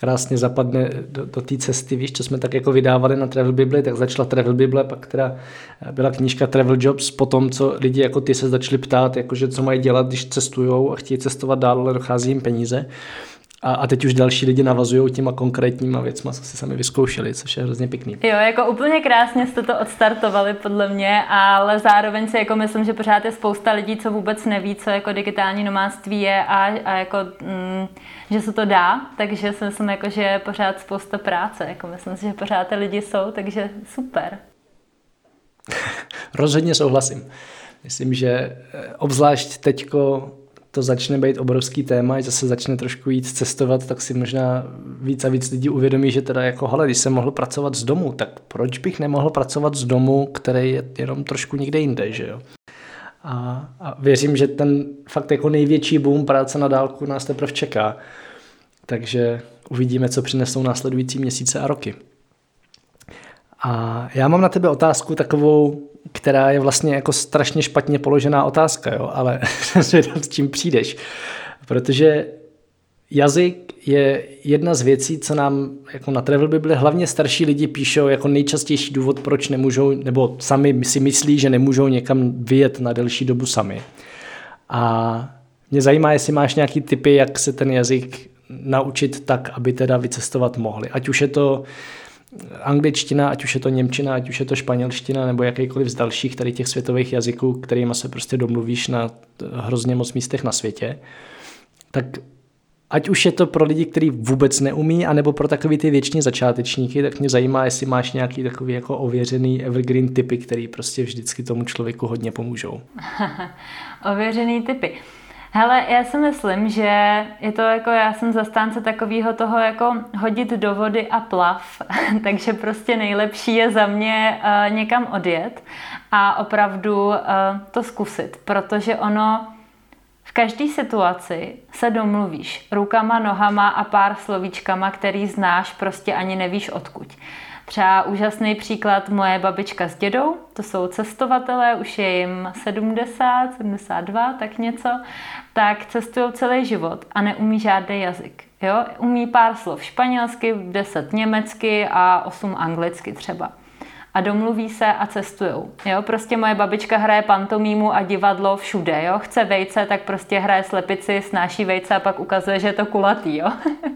krásně zapadne do, do té cesty, víš, co jsme tak jako vydávali na Travel Bible, tak začala Travel Bible, pak teda byla knížka Travel Jobs, potom, co lidi jako ty se začali ptát, jakože co mají dělat, když cestují a chtějí cestovat dál, ale dochází jim peníze. A, a teď už další lidi navazují těma konkrétníma věcma, co si sami vyzkoušeli, což je hrozně pěkný. Jo, jako úplně krásně jste to odstartovali podle mě, ale zároveň si jako myslím, že pořád je spousta lidí, co vůbec neví, co jako digitální nomádství je a, a jako, mm, že se to dá, takže si myslím, jako, že je pořád spousta práce. Jako myslím si, že pořád ty lidi jsou, takže super. Rozhodně souhlasím. Myslím, že eh, obzvlášť teďko to začne být obrovský téma, že se začne trošku víc cestovat, tak si možná víc a víc lidí uvědomí, že teda jako, hele, když jsem mohl pracovat z domu, tak proč bych nemohl pracovat z domu, který je jenom trošku někde jinde, že jo? A, a věřím, že ten fakt jako největší boom práce na dálku nás teprve čeká. Takže uvidíme, co přinesou následující měsíce a roky. A já mám na tebe otázku takovou, která je vlastně jako strašně špatně položená otázka, jo? ale s čím přijdeš. Protože jazyk je jedna z věcí, co nám jako na Travel Bible hlavně starší lidi píšou jako nejčastější důvod, proč nemůžou, nebo sami si myslí, že nemůžou někam vyjet na delší dobu sami. A mě zajímá, jestli máš nějaký typy, jak se ten jazyk naučit tak, aby teda vycestovat mohli. Ať už je to angličtina, ať už je to němčina, ať už je to španělština nebo jakýkoliv z dalších tady těch světových jazyků, kterými se prostě domluvíš na hrozně moc místech na světě, tak ať už je to pro lidi, kteří vůbec neumí, anebo pro takový ty věční začátečníky, tak mě zajímá, jestli máš nějaký takový jako ověřený evergreen typy, který prostě vždycky tomu člověku hodně pomůžou. ověřený typy. Hele, já si myslím, že je to jako, já jsem zastánce takového toho jako hodit do vody a plav, takže prostě nejlepší je za mě uh, někam odjet a opravdu uh, to zkusit, protože ono v každé situaci se domluvíš rukama, nohama a pár slovíčkama, který znáš, prostě ani nevíš odkud. Třeba úžasný příklad moje babička s dědou, to jsou cestovatelé, už je jim 70, 72, tak něco, tak cestují celý život a neumí žádný jazyk. Jo? Umí pár slov španělsky, 10 německy a 8 anglicky třeba a domluví se a cestujou. Jo, prostě moje babička hraje pantomímu a divadlo všude, jo. Chce vejce, tak prostě hraje slepici, snáší vejce a pak ukazuje, že je to kulatý, jo.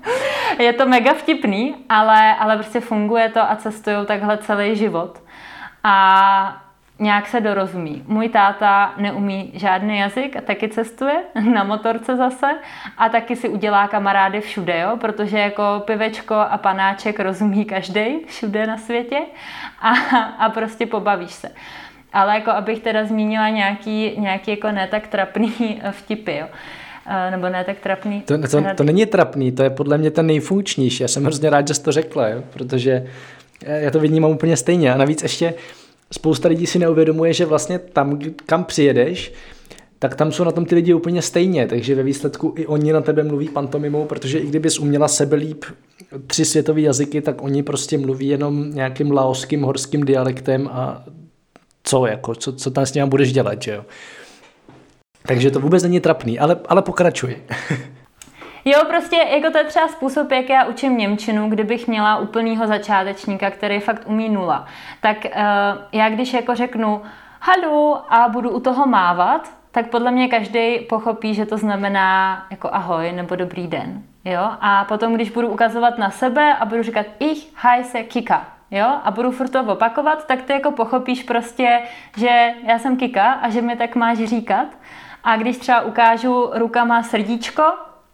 je to mega vtipný, ale, ale prostě funguje to a cestujou takhle celý život. A nějak se dorozumí. Můj táta neumí žádný jazyk a taky cestuje na motorce zase a taky si udělá kamarády všude, jo? protože jako pivečko a panáček rozumí každý všude na světě a, a prostě pobavíš se. Ale jako abych teda zmínila nějaký, nějaký jako ne tak trapný vtipy, jo eh, nebo ne tak trapný. To, to, to není trapný, to je podle mě ten nejfunkčnější. Já jsem hrozně rád, že jsi to řekla, jo? protože já to vidím úplně stejně. A navíc ještě spousta lidí si neuvědomuje, že vlastně tam, kam přijedeš, tak tam jsou na tom ty lidi úplně stejně, takže ve výsledku i oni na tebe mluví pantomimou, protože i kdybys uměla sebe líp tři světové jazyky, tak oni prostě mluví jenom nějakým laoským horským dialektem a co, jako, co, co tam s ním budeš dělat, že jo. Takže to vůbec není trapný, ale, ale pokračuj. Jo, prostě jako to je třeba způsob, jak já učím Němčinu, kdybych měla úplného začátečníka, který fakt umí nula. Tak uh, já když jako řeknu halu a budu u toho mávat, tak podle mě každý pochopí, že to znamená jako ahoj nebo dobrý den. Jo? A potom, když budu ukazovat na sebe a budu říkat ich heiße Kika, jo, a budu furt to opakovat, tak ty jako pochopíš prostě, že já jsem Kika a že mi tak máš říkat. A když třeba ukážu rukama srdíčko,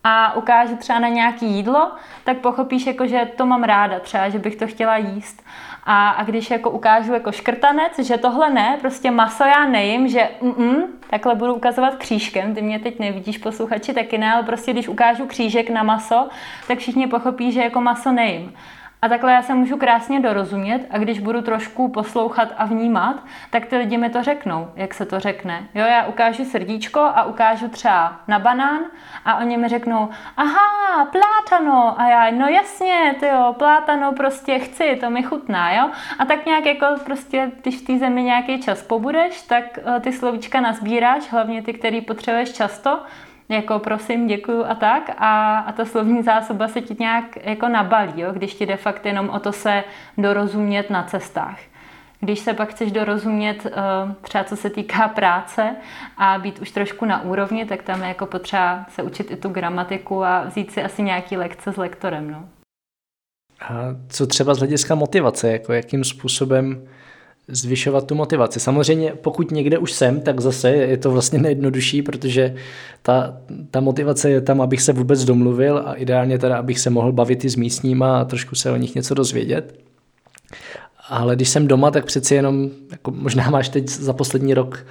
a ukážu třeba na nějaký jídlo, tak pochopíš, jako, že to mám ráda třeba, že bych to chtěla jíst. A, a když jako ukážu jako škrtanec, že tohle ne, prostě maso já nejím, že mm, takhle budu ukazovat křížkem, ty mě teď nevidíš posluchači taky ne, ale prostě když ukážu křížek na maso, tak všichni pochopí, že jako maso nejím. A takhle já se můžu krásně dorozumět a když budu trošku poslouchat a vnímat, tak ty lidi mi to řeknou, jak se to řekne. Jo, já ukážu srdíčko a ukážu třeba na banán a oni mi řeknou, aha, plátano. A já, no jasně, ty jo, plátano prostě chci, to mi chutná, jo. A tak nějak jako prostě, když v té zemi nějaký čas pobudeš, tak eh, ty slovíčka nazbíráš, hlavně ty, který potřebuješ často, jako prosím, děkuju a tak a, a ta slovní zásoba se ti nějak jako nabalí, jo? když ti de fakt jenom o to se dorozumět na cestách. Když se pak chceš dorozumět, eh, třeba co se týká práce a být už trošku na úrovni, tak tam je jako potřeba se učit i tu gramatiku a vzít si asi nějaký lekce s lektorem. No. A co třeba z hlediska motivace, jako jakým způsobem zvyšovat tu motivaci. Samozřejmě pokud někde už jsem, tak zase je to vlastně nejjednodušší, protože ta, ta motivace je tam, abych se vůbec domluvil a ideálně teda, abych se mohl bavit i s místníma a trošku se o nich něco dozvědět. Ale když jsem doma, tak přeci jenom, jako možná máš teď za poslední rok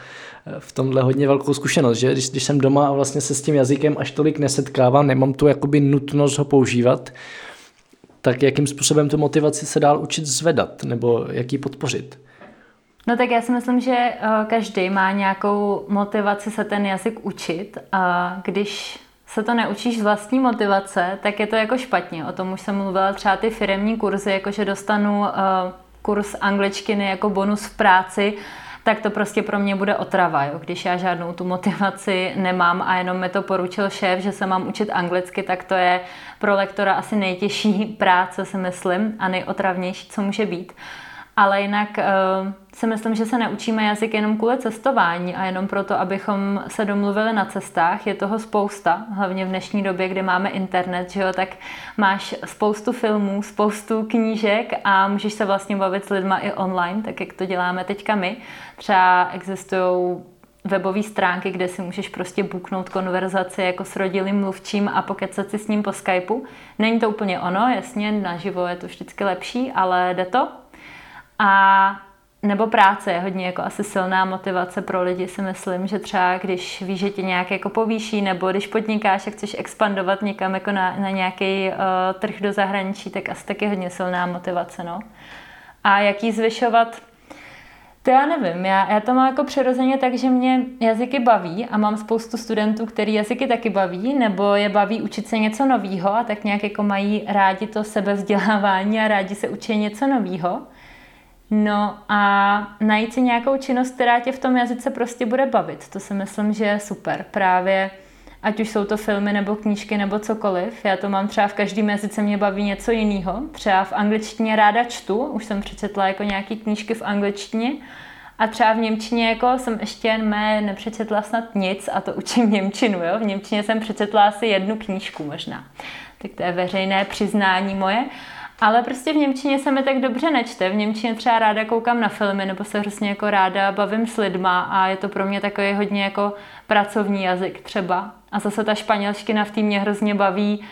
eh, v tomhle hodně velkou zkušenost, že když, když jsem doma a vlastně se s tím jazykem až tolik nesetkávám, nemám tu jakoby nutnost ho používat, tak jakým způsobem tu motivaci se dál učit zvedat nebo jak ji podpořit? No tak já si myslím, že eh, každý má nějakou motivaci se ten jazyk učit a když se to neučíš z vlastní motivace, tak je to jako špatně. O tom už jsem mluvila třeba ty firemní kurzy, jakože dostanu eh, kurz angličtiny jako bonus v práci, tak to prostě pro mě bude otrava, jo? když já žádnou tu motivaci nemám a jenom mi to poručil šéf, že se mám učit anglicky, tak to je pro lektora asi nejtěžší práce, si myslím, a nejotravnější, co může být. Ale jinak uh, si myslím, že se neučíme jazyk jenom kvůli cestování a jenom proto, abychom se domluvili na cestách. Je toho spousta, hlavně v dnešní době, kdy máme internet, že jo, tak máš spoustu filmů, spoustu knížek a můžeš se vlastně bavit s lidma i online, tak jak to děláme teďka my. Třeba existují webové stránky, kde si můžeš prostě buknout konverzaci jako s rodilým mluvčím a pokecat si s ním po Skypeu. Není to úplně ono, jasně, naživo je to vždycky lepší, ale jde to. A nebo práce je hodně jako asi silná motivace pro lidi, si myslím, že třeba když víš, že tě nějak jako povýší, nebo když podnikáš a chceš expandovat někam jako na, na nějaký uh, trh do zahraničí, tak asi taky hodně silná motivace, no. A jak ji zvyšovat? To já nevím, já, já to mám jako přirozeně tak, že mě jazyky baví a mám spoustu studentů, který jazyky taky baví, nebo je baví učit se něco nového a tak nějak jako mají rádi to sebevzdělávání a rádi se učí něco nového. No a najít si nějakou činnost, která tě v tom jazyce prostě bude bavit. To si myslím, že je super. Právě ať už jsou to filmy nebo knížky nebo cokoliv. Já to mám třeba v každém jazyce mě baví něco jiného. Třeba v angličtině ráda čtu, už jsem přečetla jako nějaký knížky v angličtině. A třeba v Němčině jako jsem ještě mé nepřečetla snad nic a to učím Němčinu. Jo? V Němčině jsem přečetla asi jednu knížku možná. Tak to je veřejné přiznání moje. Ale prostě v Němčině se mi tak dobře nečte. V Němčině třeba ráda koukám na filmy nebo se hrozně jako ráda bavím s lidma a je to pro mě takový hodně jako pracovní jazyk třeba. A zase ta španělština v tým mě hrozně baví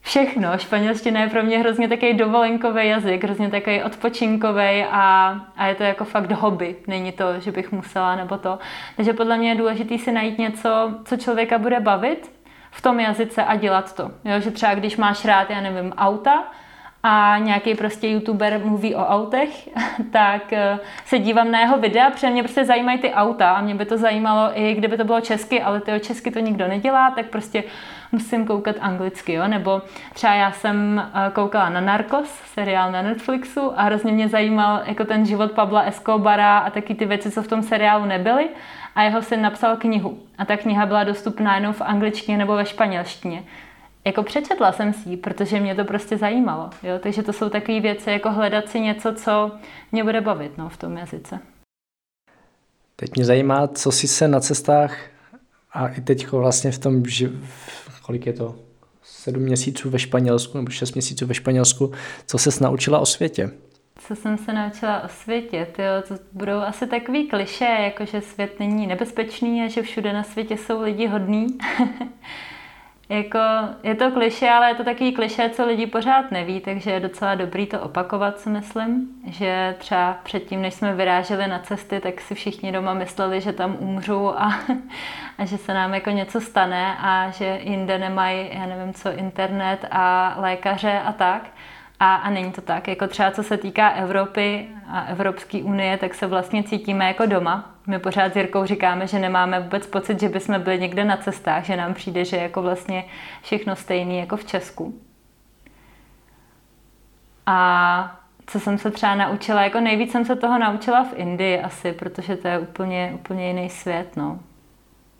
všechno. Španělština je pro mě hrozně takový dovolenkový jazyk, hrozně takový odpočinkový a, a je to jako fakt hobby. Není to, že bych musela nebo to. Takže podle mě je důležité si najít něco, co člověka bude bavit v tom jazyce a dělat to. Jo, že třeba když máš rád, já nevím, auta, a nějaký prostě youtuber mluví o autech, tak eh, se dívám na jeho videa, protože mě prostě zajímají ty auta a mě by to zajímalo i kdyby to bylo česky, ale tyho česky to nikdo nedělá, tak prostě musím koukat anglicky, jo? nebo třeba já jsem eh, koukala na Narcos, seriál na Netflixu a hrozně mě zajímal jako ten život Pabla Escobara a taky ty věci, co v tom seriálu nebyly. A jeho syn napsal knihu. A ta kniha byla dostupná jenom v angličtině nebo ve španělštině jako přečetla jsem si protože mě to prostě zajímalo. Jo? Takže to jsou takové věci, jako hledat si něco, co mě bude bavit no, v tom jazyce. Teď mě zajímá, co si se na cestách a i teď vlastně v tom, že kolik je to, sedm měsíců ve Španělsku nebo šest měsíců ve Španělsku, co se naučila o světě? Co jsem se naučila o světě? Tyjo, to budou asi takový kliše, jako že svět není nebezpečný a že všude na světě jsou lidi hodní. Jako, je to kliše, ale je to takový kliše, co lidi pořád neví, takže je docela dobrý to opakovat, si myslím. Že třeba předtím, než jsme vyráželi na cesty, tak si všichni doma mysleli, že tam umřu a, a že se nám jako něco stane a že jinde nemají, já nevím co, internet a lékaře a tak. A, a není to tak. Jako třeba co se týká Evropy a Evropské unie, tak se vlastně cítíme jako doma. My pořád s Jirkou říkáme, že nemáme vůbec pocit, že bychom byli někde na cestách, že nám přijde, že jako vlastně všechno stejné jako v Česku. A co jsem se třeba naučila, jako nejvíc jsem se toho naučila v Indii asi, protože to je úplně, úplně jiný svět, no.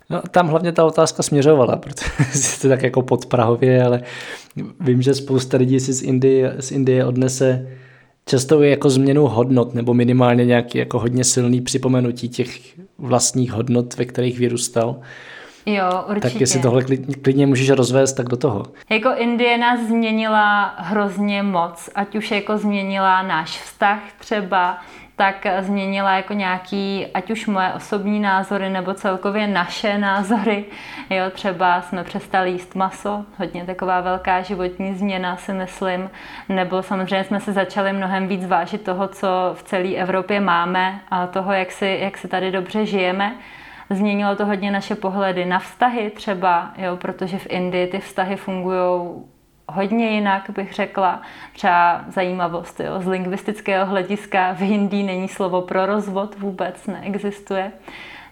No, tam hlavně ta otázka směřovala, protože to tak jako pod Prahově, ale vím, že spousta lidí si z Indie, z Indie odnese často i jako změnu hodnot, nebo minimálně nějaký jako hodně silný připomenutí těch vlastních hodnot, ve kterých vyrůstal. Jo, určitě. Tak jestli tohle klidně můžeš rozvést, tak do toho. Jako Indie nás změnila hrozně moc, ať už jako změnila náš vztah třeba, tak změnila jako nějaký, ať už moje osobní názory, nebo celkově naše názory. Jo, třeba jsme přestali jíst maso, hodně taková velká životní změna si myslím, nebo samozřejmě jsme se začali mnohem víc vážit toho, co v celé Evropě máme a toho, jak si, jak si tady dobře žijeme. Změnilo to hodně naše pohledy na vztahy třeba, jo, protože v Indii ty vztahy fungují hodně jinak, bych řekla. Třeba zajímavost, jo, z lingvistického hlediska v Hindí není slovo pro rozvod, vůbec neexistuje.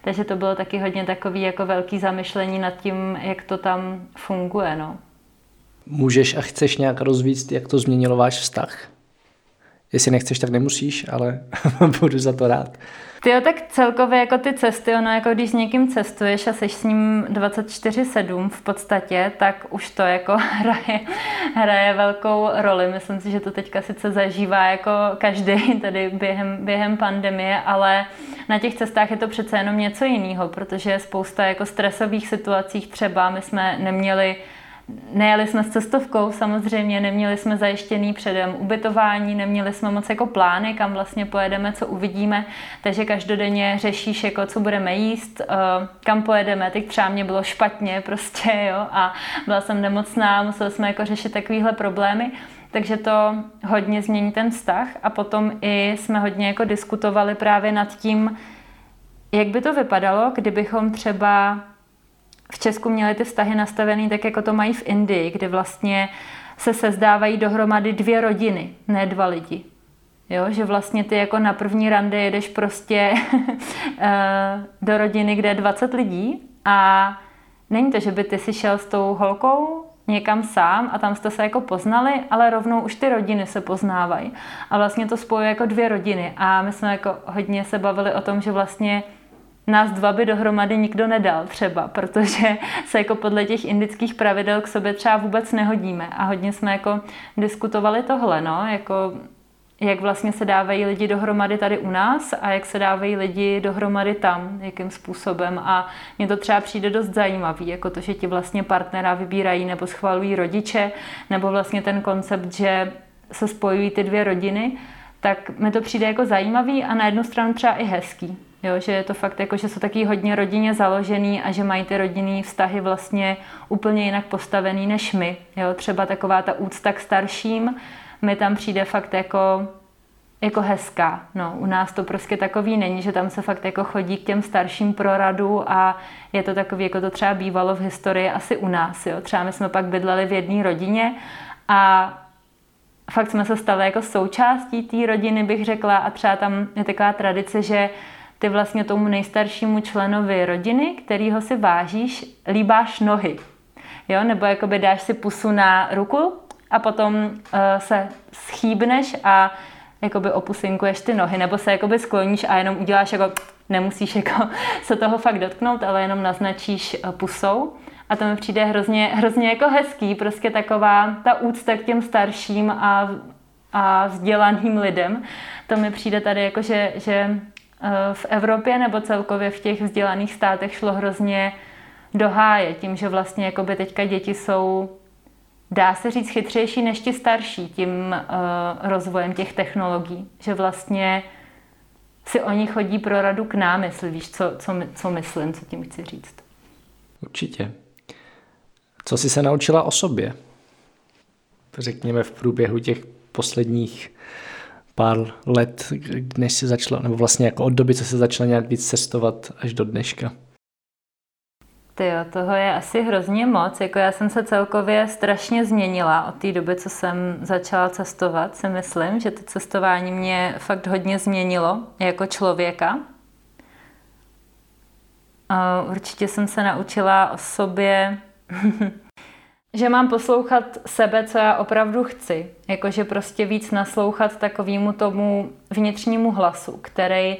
Takže to bylo taky hodně takový jako velký zamyšlení nad tím, jak to tam funguje. No. Můžeš a chceš nějak rozvíct, jak to změnilo váš vztah? Jestli nechceš, tak nemusíš, ale budu za to rád. Ty jo, tak celkově jako ty cesty, ono jako když s někým cestuješ a jsi s ním 24-7 v podstatě, tak už to jako hraje, hraje velkou roli. Myslím si, že to teďka sice zažívá jako každý tady během, během pandemie, ale na těch cestách je to přece jenom něco jiného, protože je spousta jako stresových situací třeba. My jsme neměli Nejeli jsme s cestovkou, samozřejmě neměli jsme zajištěný předem ubytování, neměli jsme moc jako plány, kam vlastně pojedeme, co uvidíme, takže každodenně řešíš, jako co budeme jíst, eh, kam pojedeme. Teď třeba mě bylo špatně prostě, jo, a byla jsem nemocná, museli jsme jako řešit takovéhle problémy. Takže to hodně změní ten vztah a potom i jsme hodně jako diskutovali právě nad tím, jak by to vypadalo, kdybychom třeba v Česku měli ty vztahy nastavený tak, jako to mají v Indii, kde vlastně se sezdávají dohromady dvě rodiny, ne dva lidi. Jo, že vlastně ty jako na první rande jedeš prostě eh, do rodiny, kde je 20 lidí a není to, že by ty si šel s tou holkou někam sám a tam jste se jako poznali, ale rovnou už ty rodiny se poznávají. A vlastně to spojuje jako dvě rodiny. A my jsme jako hodně se bavili o tom, že vlastně nás dva by dohromady nikdo nedal třeba, protože se jako podle těch indických pravidel k sobě třeba vůbec nehodíme. A hodně jsme jako diskutovali tohle, no, jako jak vlastně se dávají lidi dohromady tady u nás a jak se dávají lidi dohromady tam, jakým způsobem. A mně to třeba přijde dost zajímavý, jako to, že ti vlastně partnera vybírají nebo schvalují rodiče, nebo vlastně ten koncept, že se spojují ty dvě rodiny, tak mi to přijde jako zajímavý a na jednu stranu třeba i hezký. Jo, že je to fakt jako, že jsou taky hodně rodině založený a že mají ty rodinný vztahy vlastně úplně jinak postavený než my. Jo, třeba taková ta úcta k starším mi tam přijde fakt jako jako hezká. No, u nás to prostě takový není, že tam se fakt jako chodí k těm starším pro radu a je to takový, jako to třeba bývalo v historii asi u nás. Jo. Třeba my jsme pak bydleli v jedné rodině a fakt jsme se stali jako součástí té rodiny, bych řekla, a třeba tam je taková tradice, že ty vlastně tomu nejstaršímu členovi rodiny, kterýho si vážíš, líbáš nohy. Jo? Nebo jakoby dáš si pusu na ruku a potom uh, se schýbneš a jakoby opusinkuješ ty nohy, nebo se jakoby skloníš a jenom uděláš jako, nemusíš jako se toho fakt dotknout, ale jenom naznačíš eh, pusou. A to mi přijde hrozně, hrozně jako hezký, prostě taková ta úcta k těm starším a, a vzdělaným lidem. To mi přijde tady jako, že, že v Evropě nebo celkově v těch vzdělaných státech šlo hrozně do háje, tím, že vlastně jakoby teďka děti jsou, dá se říct, chytřejší než ti starší tím uh, rozvojem těch technologií, že vlastně si oni chodí pro radu k nám, jestli víš, co, co, co myslím, co tím chci říct. Určitě. Co jsi se naučila o sobě? Řekněme v průběhu těch posledních pár let, než se začala, nebo vlastně jako od doby, co se začala nějak víc cestovat až do dneška? Ty jo, toho je asi hrozně moc. Jako já jsem se celkově strašně změnila od té doby, co jsem začala cestovat. Si myslím, že to cestování mě fakt hodně změnilo jako člověka. A určitě jsem se naučila o sobě, že mám poslouchat sebe, co já opravdu chci. Jakože prostě víc naslouchat takovému tomu vnitřnímu hlasu, který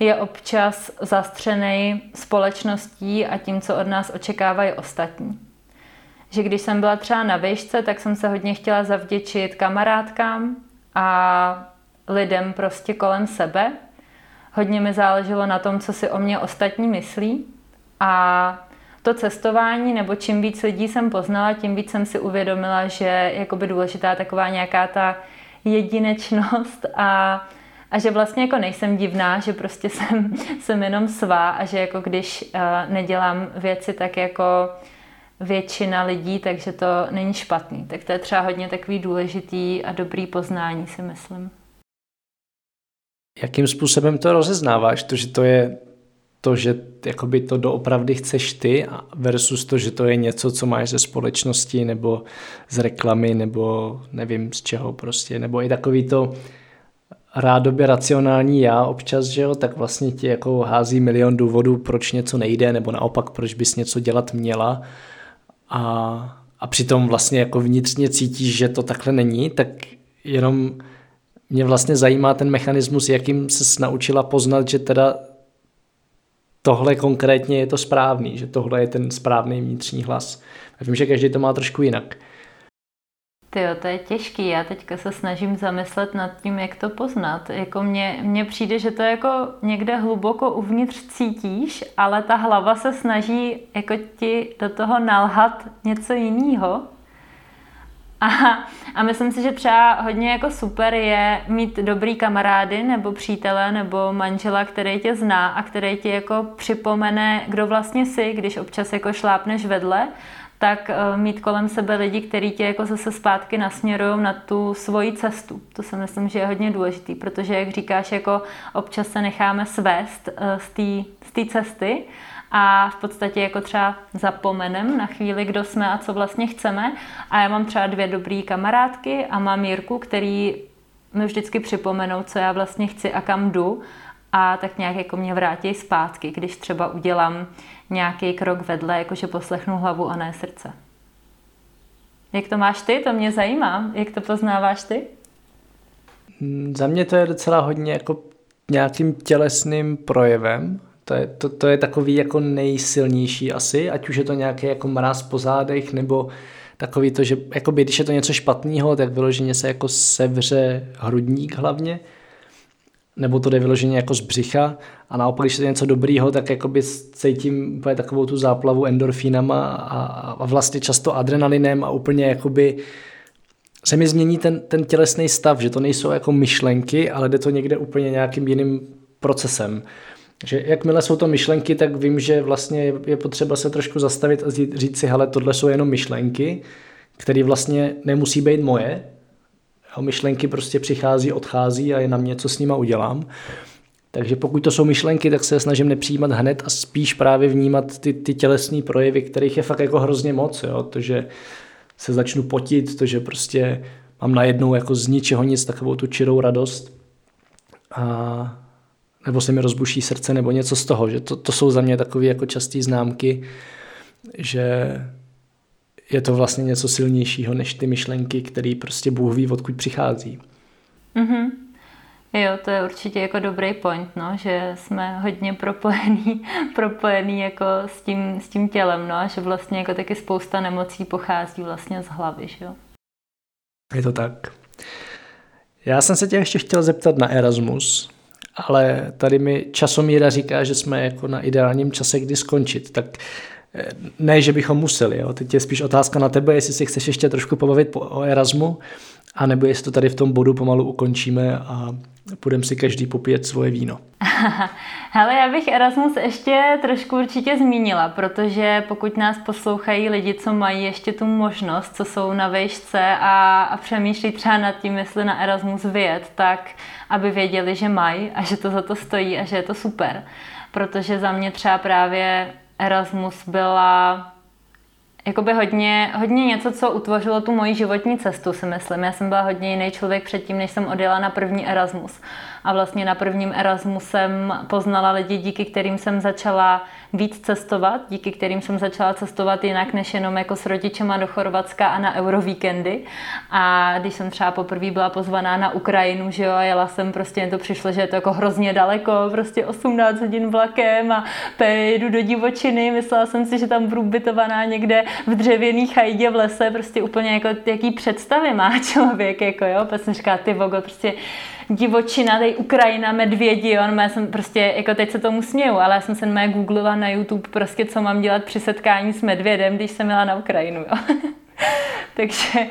je občas zastřený společností a tím, co od nás očekávají ostatní. Že když jsem byla třeba na výšce, tak jsem se hodně chtěla zavděčit kamarádkám a lidem prostě kolem sebe. Hodně mi záleželo na tom, co si o mě ostatní myslí. A to cestování, nebo čím víc lidí jsem poznala, tím víc jsem si uvědomila, že je důležitá taková nějaká ta jedinečnost a a že vlastně jako nejsem divná, že prostě jsem, jsem jenom svá a že jako když uh, nedělám věci tak jako většina lidí, takže to není špatný. Tak to je třeba hodně takový důležitý a dobrý poznání, si myslím. Jakým způsobem to rozeznáváš? To, že to je to, že jakoby to doopravdy chceš ty versus to, že to je něco, co máš ze společnosti nebo z reklamy nebo nevím z čeho prostě, nebo i takový to, rádoby racionální já občas, že jo, tak vlastně ti jako hází milion důvodů, proč něco nejde, nebo naopak, proč bys něco dělat měla. A, a přitom vlastně jako vnitřně cítíš, že to takhle není, tak jenom mě vlastně zajímá ten mechanismus, jakým se naučila poznat, že teda tohle konkrétně je to správný, že tohle je ten správný vnitřní hlas. A vím, že každý to má trošku jinak. Ty to je těžký. Já teďka se snažím zamyslet nad tím, jak to poznat. Jako mně, mně přijde, že to jako někde hluboko uvnitř cítíš, ale ta hlava se snaží jako ti do toho nalhat něco jiného. A, a myslím si, že třeba hodně jako super je mít dobrý kamarády nebo přítele nebo manžela, který tě zná a který ti jako připomene, kdo vlastně jsi, když občas jako šlápneš vedle tak eh, mít kolem sebe lidi, kteří tě jako zase zpátky nasměrují na tu svoji cestu. To si myslím, že je hodně důležitý, protože, jak říkáš, jako občas se necháme svést eh, z té cesty a v podstatě jako třeba zapomenem na chvíli, kdo jsme a co vlastně chceme. A já mám třeba dvě dobré kamarádky a mám Jirku, který mi vždycky připomenou, co já vlastně chci a kam jdu a tak nějak jako mě vrátí zpátky, když třeba udělám nějaký krok vedle, jakože poslechnu hlavu a ne srdce. Jak to máš ty? To mě zajímá. Jak to poznáváš ty? Hmm, za mě to je docela hodně jako nějakým tělesným projevem. To je, to, to je takový jako nejsilnější asi, ať už je to nějaký jako mráz po zádech, nebo takový to, že jakoby, když je to něco špatného, tak vyloženě se jako sevře hrudník hlavně, nebo to jde vyloženě jako z břicha a naopak, když je to něco dobrýho, tak jakoby cítím úplně takovou tu záplavu endorfínama a, a vlastně často adrenalinem a úplně jakoby se mi změní ten, ten tělesný stav, že to nejsou jako myšlenky, ale jde to někde úplně nějakým jiným procesem. Že jakmile jsou to myšlenky, tak vím, že vlastně je potřeba se trošku zastavit a říct si, hele, tohle jsou jenom myšlenky, které vlastně nemusí být moje, Jo, myšlenky prostě přichází, odchází a je na mě, co s nima udělám. Takže pokud to jsou myšlenky, tak se snažím nepřijímat hned a spíš právě vnímat ty, ty tělesné projevy, kterých je fakt jako hrozně moc. Jo? To, že se začnu potit, to, že prostě mám najednou jako z ničeho nic takovou tu čirou radost. A nebo se mi rozbuší srdce, nebo něco z toho. Že to, to jsou za mě takové jako časté známky, že je to vlastně něco silnějšího než ty myšlenky, které prostě Bůh ví, odkud přichází. Mm-hmm. Jo, to je určitě jako dobrý point, no, že jsme hodně propojení, propojení jako s tím, s tím tělem, no, a že vlastně jako taky spousta nemocí pochází vlastně z hlavy, že jo. Je to tak. Já jsem se tě ještě chtěl zeptat na Erasmus, ale tady mi časomíra říká, že jsme jako na ideálním čase, kdy skončit. Tak ne, že bychom museli. Jo. Teď je spíš otázka na tebe, jestli si chceš ještě trošku pobavit o Erasmu, a nebo jestli to tady v tom bodu pomalu ukončíme a půjdeme si každý popít svoje víno. Hele, já bych Erasmus ještě trošku určitě zmínila, protože pokud nás poslouchají lidi, co mají ještě tu možnost, co jsou na vejšce a, a přemýšlí třeba nad tím, jestli na Erasmus vyjet, tak aby věděli, že mají a že to za to stojí a že je to super. Protože za mě třeba právě Erasmus byla jakoby hodně, hodně něco, co utvořilo tu moji životní cestu, si myslím. Já jsem byla hodně jiný člověk předtím, než jsem odjela na první Erasmus. A vlastně na prvním Erasmu jsem poznala lidi, díky kterým jsem začala víc cestovat, díky kterým jsem začala cestovat jinak než jenom jako s rodičema do Chorvatska a na eurovíkendy. A když jsem třeba poprvé byla pozvaná na Ukrajinu, že jo, a jela jsem, prostě mě to přišlo, že je to jako hrozně daleko, prostě 18 hodin vlakem a jdu do divočiny, myslela jsem si, že tam budu bytovaná někde v dřevěný chajdě v lese, prostě úplně jako jaký představy má člověk, jako jo, pak jsem říkala, ty vogo, prostě divočina, tady Ukrajina, medvědi, jo, já jsem prostě, jako teď se tomu směju, ale já jsem se mé googlila na YouTube prostě, co mám dělat při setkání s medvědem, když jsem jela na Ukrajinu, jo. Takže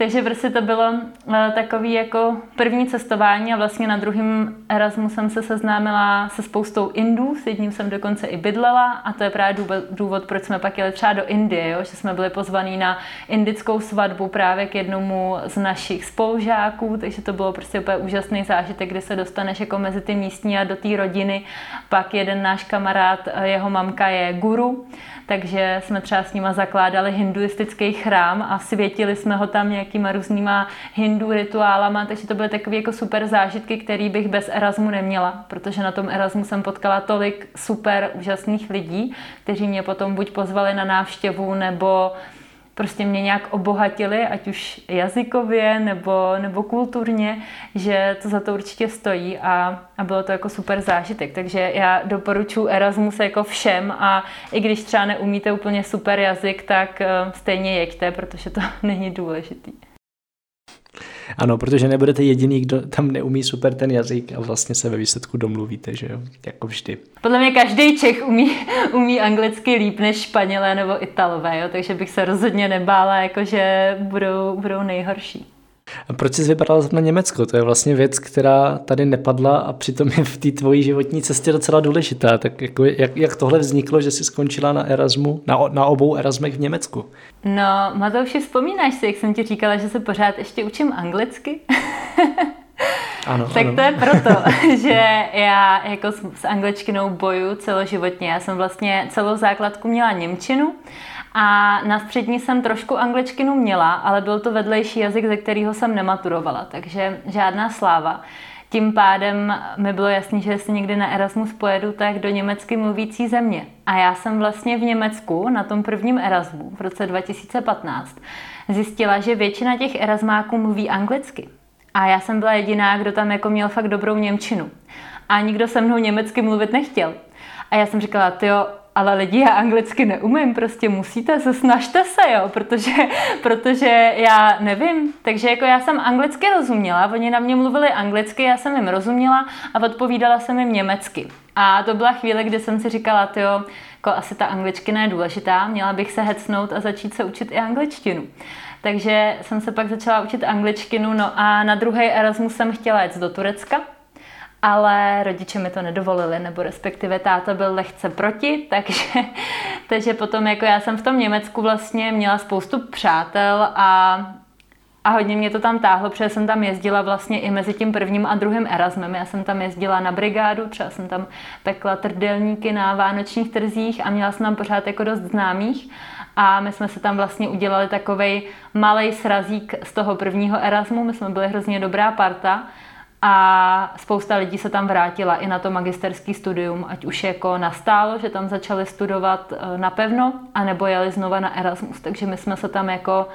takže prostě to bylo eh, takový jako první cestování a vlastně na druhém Erasmu jsem se seznámila se spoustou Indů, s jedním jsem dokonce i bydlela a to je právě důvod, proč jsme pak jeli třeba do Indie, jo? že jsme byli pozvaní na indickou svatbu právě k jednomu z našich spolužáků, takže to bylo prostě úplně úžasný zážitek, kdy se dostaneš jako mezi ty místní a do té rodiny. Pak jeden náš kamarád, eh, jeho mamka je guru, takže jsme třeba s nima zakládali hinduistický chrám a světili jsme ho tam nějakýma různýma hindu rituálama, takže to byly takové jako super zážitky, který bych bez Erasmu neměla, protože na tom Erasmu jsem potkala tolik super úžasných lidí, kteří mě potom buď pozvali na návštěvu, nebo prostě mě nějak obohatili, ať už jazykově nebo, nebo kulturně, že to za to určitě stojí a, a bylo to jako super zážitek. Takže já doporučuji Erasmus jako všem a i když třeba neumíte úplně super jazyk, tak eh, stejně jeďte, protože to není důležitý. Ano, protože nebudete jediný, kdo tam neumí super ten jazyk a vlastně se ve výsledku domluvíte, že jo, jako vždy. Podle mě každý Čech umí, umí anglicky líp než Španělé nebo Italové, jo, takže bych se rozhodně nebála, jakože budou, budou nejhorší. A proč jsi vybrala na Německo? To je vlastně věc, která tady nepadla a přitom je v té tvojí životní cestě docela důležitá. Tak jako, jak, jak tohle vzniklo, že jsi skončila na Erasmu, na, na obou Erasmech v Německu? No, Matouši, vzpomínáš si, jak jsem ti říkala, že se pořád ještě učím anglicky? Ano, tak ano. to je proto, že já jako s, s angličtinou boju celoživotně. Já jsem vlastně celou základku měla Němčinu a na střední jsem trošku angličtinu měla, ale byl to vedlejší jazyk, ze kterého jsem nematurovala, takže žádná sláva. Tím pádem mi bylo jasné, že jestli někdy na Erasmus pojedu, tak do německy mluvící země. A já jsem vlastně v Německu na tom prvním Erasmu v roce 2015 zjistila, že většina těch Erasmáků mluví anglicky. A já jsem byla jediná, kdo tam jako měl fakt dobrou Němčinu. A nikdo se mnou německy mluvit nechtěl. A já jsem říkala, jo, ale lidi, já anglicky neumím, prostě musíte se, snažte se, jo, protože, protože já nevím. Takže jako já jsem anglicky rozuměla, oni na mě mluvili anglicky, já jsem jim rozuměla a odpovídala jsem jim německy. A to byla chvíle, kdy jsem si říkala, jo, jako asi ta angličtina je důležitá, měla bych se hecnout a začít se učit i angličtinu. Takže jsem se pak začala učit angličtinu, no a na druhý Erasmus jsem chtěla jít do Turecka, ale rodiče mi to nedovolili, nebo respektive táta byl lehce proti, takže, takže potom jako já jsem v tom Německu vlastně měla spoustu přátel a a hodně mě to tam táhlo, protože jsem tam jezdila vlastně i mezi tím prvním a druhým Erasmem. Já jsem tam jezdila na brigádu, třeba jsem tam pekla trdelníky na vánočních trzích a měla jsem tam pořád jako dost známých. A my jsme se tam vlastně udělali takový malý srazík z toho prvního Erasmu. My jsme byli hrozně dobrá parta a spousta lidí se tam vrátila i na to magisterský studium, ať už jako nastálo, že tam začali studovat eh, napevno, anebo jeli znova na Erasmus. Takže my jsme se tam jako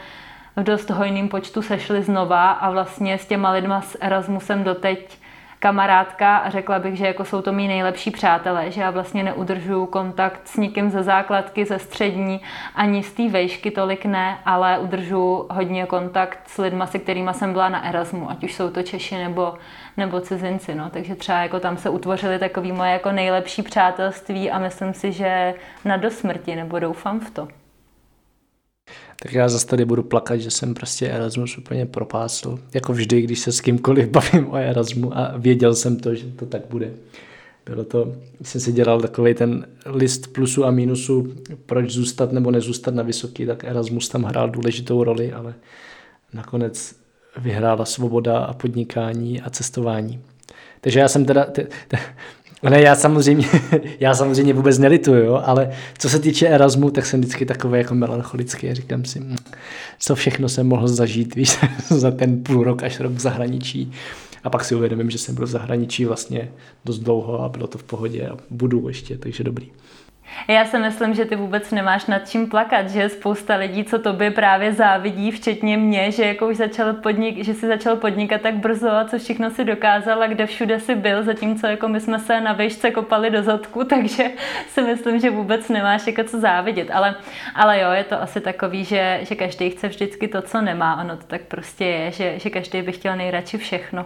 v dost hojným počtu sešli znova a vlastně s těma lidma s Erasmusem doteď kamarádka a řekla bych, že jako jsou to mý nejlepší přátelé, že já vlastně neudržuju kontakt s nikým ze základky, ze střední, ani z té vejšky tolik ne, ale udržuju hodně kontakt s lidma, se kterými jsem byla na Erasmu, ať už jsou to Češi nebo, nebo cizinci, no. takže třeba jako tam se utvořily takový moje jako nejlepší přátelství a myslím si, že na dosmrti, nebo doufám v to tak já zase tady budu plakat, že jsem prostě Erasmus úplně propásl. Jako vždy, když se s kýmkoliv bavím o Erasmu a věděl jsem to, že to tak bude. Bylo to, jsem si dělal takový ten list plusu a minusu, proč zůstat nebo nezůstat na vysoký, tak Erasmus tam hrál důležitou roli, ale nakonec vyhrála svoboda a podnikání a cestování. Takže já jsem teda, te, te, Ne, já samozřejmě, já samozřejmě vůbec nelituju, jo, ale co se týče Erasmu, tak jsem vždycky takový jako melancholický říkám si, hm, co všechno jsem mohl zažít, víš, za ten půl rok až rok v zahraničí. A pak si uvědomím, že jsem byl v zahraničí vlastně dost dlouho a bylo to v pohodě a budu ještě, takže dobrý. Já si myslím, že ty vůbec nemáš nad čím plakat, že spousta lidí, co tobě právě závidí, včetně mě, že jako už začal podnik, že si začal podnikat tak brzo a co všechno si dokázal a kde všude si byl, zatímco jako my jsme se na výšce kopali do zadku, takže si myslím, že vůbec nemáš jako co závidět. Ale, ale jo, je to asi takový, že, že každý chce vždycky to, co nemá. Ono to tak prostě je, že, že každý by chtěl nejradši všechno.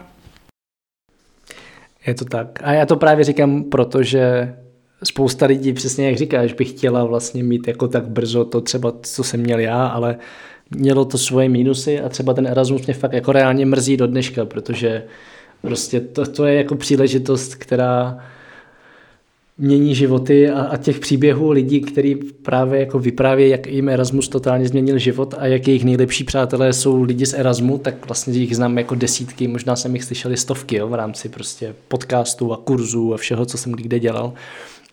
Je to tak. A já to právě říkám, protože spousta lidí, přesně jak říkáš, by chtěla vlastně mít jako tak brzo to třeba, co jsem měl já, ale mělo to svoje mínusy a třeba ten Erasmus mě fakt jako reálně mrzí do dneška, protože prostě to, to je jako příležitost, která mění životy a, a těch příběhů lidí, kteří právě jako vyprávějí, jak jim Erasmus totálně změnil život a jak jejich nejlepší přátelé jsou lidi z Erasmu, tak vlastně jich znám jako desítky, možná jsem jich slyšeli stovky jo, v rámci prostě podcastů a kurzů a všeho, co jsem kdy dělal.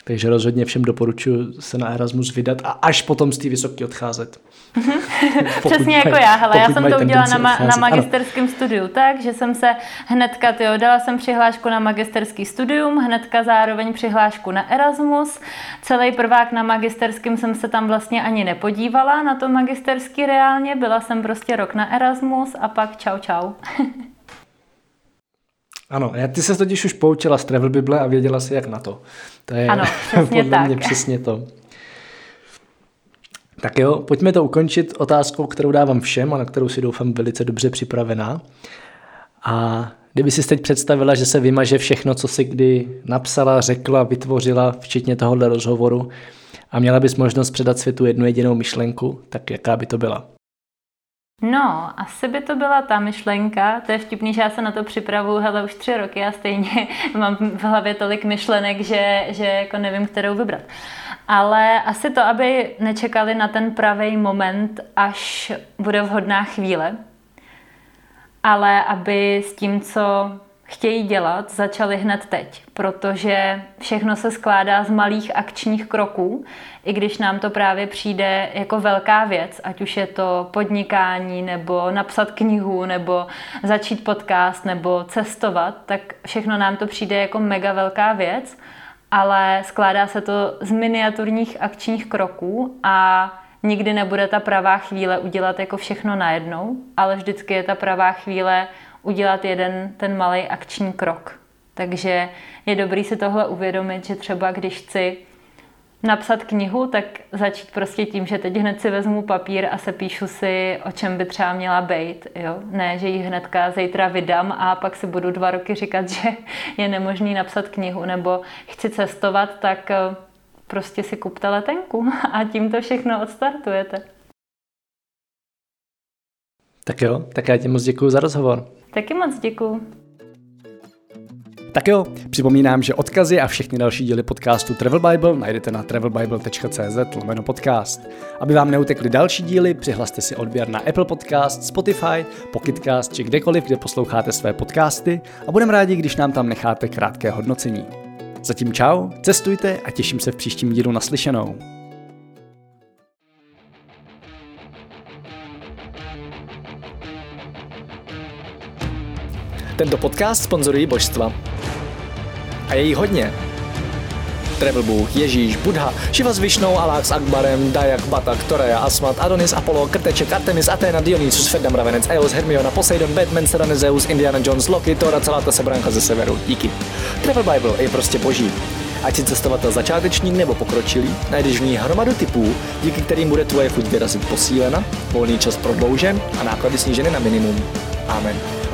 Takže rozhodně všem doporučuji se na Erasmus vydat a až potom z té vysoké odcházet. Přesně jako já, hele, já jsem to udělala na, ma- na magisterském studiu tak, že jsem se hnedka, tyjo, dala jsem přihlášku na magisterský studium, hnedka zároveň přihlášku na Erasmus. Celý prvák na magisterském jsem se tam vlastně ani nepodívala na to magisterský reálně, byla jsem prostě rok na Erasmus a pak čau čau. Ano, ty se totiž už poučila z Travel Bible a věděla si, jak na to. To je ano, podle tak. mě přesně to. Tak jo, pojďme to ukončit otázkou, kterou dávám všem a na kterou si doufám velice dobře připravená. A kdyby si teď představila, že se vymaže všechno, co si kdy napsala, řekla, vytvořila, včetně tohohle rozhovoru a měla bys možnost předat světu jednu jedinou myšlenku, tak jaká by to byla? No, asi by to byla ta myšlenka. To je vtipný, že já se na to připravuju, hele, už tři roky a stejně mám v hlavě tolik myšlenek, že, že jako nevím, kterou vybrat. Ale asi to, aby nečekali na ten pravý moment, až bude vhodná chvíle, ale aby s tím, co chtějí dělat, začali hned teď, protože všechno se skládá z malých akčních kroků, i když nám to právě přijde jako velká věc, ať už je to podnikání, nebo napsat knihu, nebo začít podcast, nebo cestovat, tak všechno nám to přijde jako mega velká věc, ale skládá se to z miniaturních akčních kroků a nikdy nebude ta pravá chvíle udělat jako všechno najednou, ale vždycky je ta pravá chvíle udělat jeden ten malý akční krok. Takže je dobrý si tohle uvědomit, že třeba když chci napsat knihu, tak začít prostě tím, že teď hned si vezmu papír a se píšu si, o čem by třeba měla být. Jo? Ne, že ji hnedka zítra vydám a pak si budu dva roky říkat, že je nemožný napsat knihu, nebo chci cestovat, tak eh, prostě si kupte letenku a tím to všechno odstartujete. Tak jo, tak já ti moc děkuji za rozhovor. Taky moc děkuji. Tak jo, připomínám, že odkazy a všechny další díly podcastu Travel Bible najdete na travelbible.cz lomeno podcast. Aby vám neutekly další díly, přihlaste si odběr na Apple Podcast, Spotify, Pocketcast či kdekoliv, kde posloucháte své podcasty a budeme rádi, když nám tam necháte krátké hodnocení. Zatím čau, cestujte a těším se v příštím dílu naslyšenou. Tento podcast sponzorují božstva. A je jí hodně. Travel Bůh, Ježíš, Buddha, Shiva s Višnou, Alák s Akbarem, Dayak, Batak, Toreja, Asmat, Adonis, Apollo, Krteček, Artemis, Athena, Dionysus, Ferdam, Ravenec, Eos, Hermiona, Poseidon, Batman, Serena, Zeus, Indiana Jones, Loki, Thor a celá ta sebranka ze severu. Díky. Travel Bible je prostě boží. Ať si cestovatel začátečník nebo pokročilý, najdeš v ní hromadu typů, díky kterým bude tvoje chuť vyrazit posílena, volný čas prodloužen a náklady sníženy na minimum. Amen.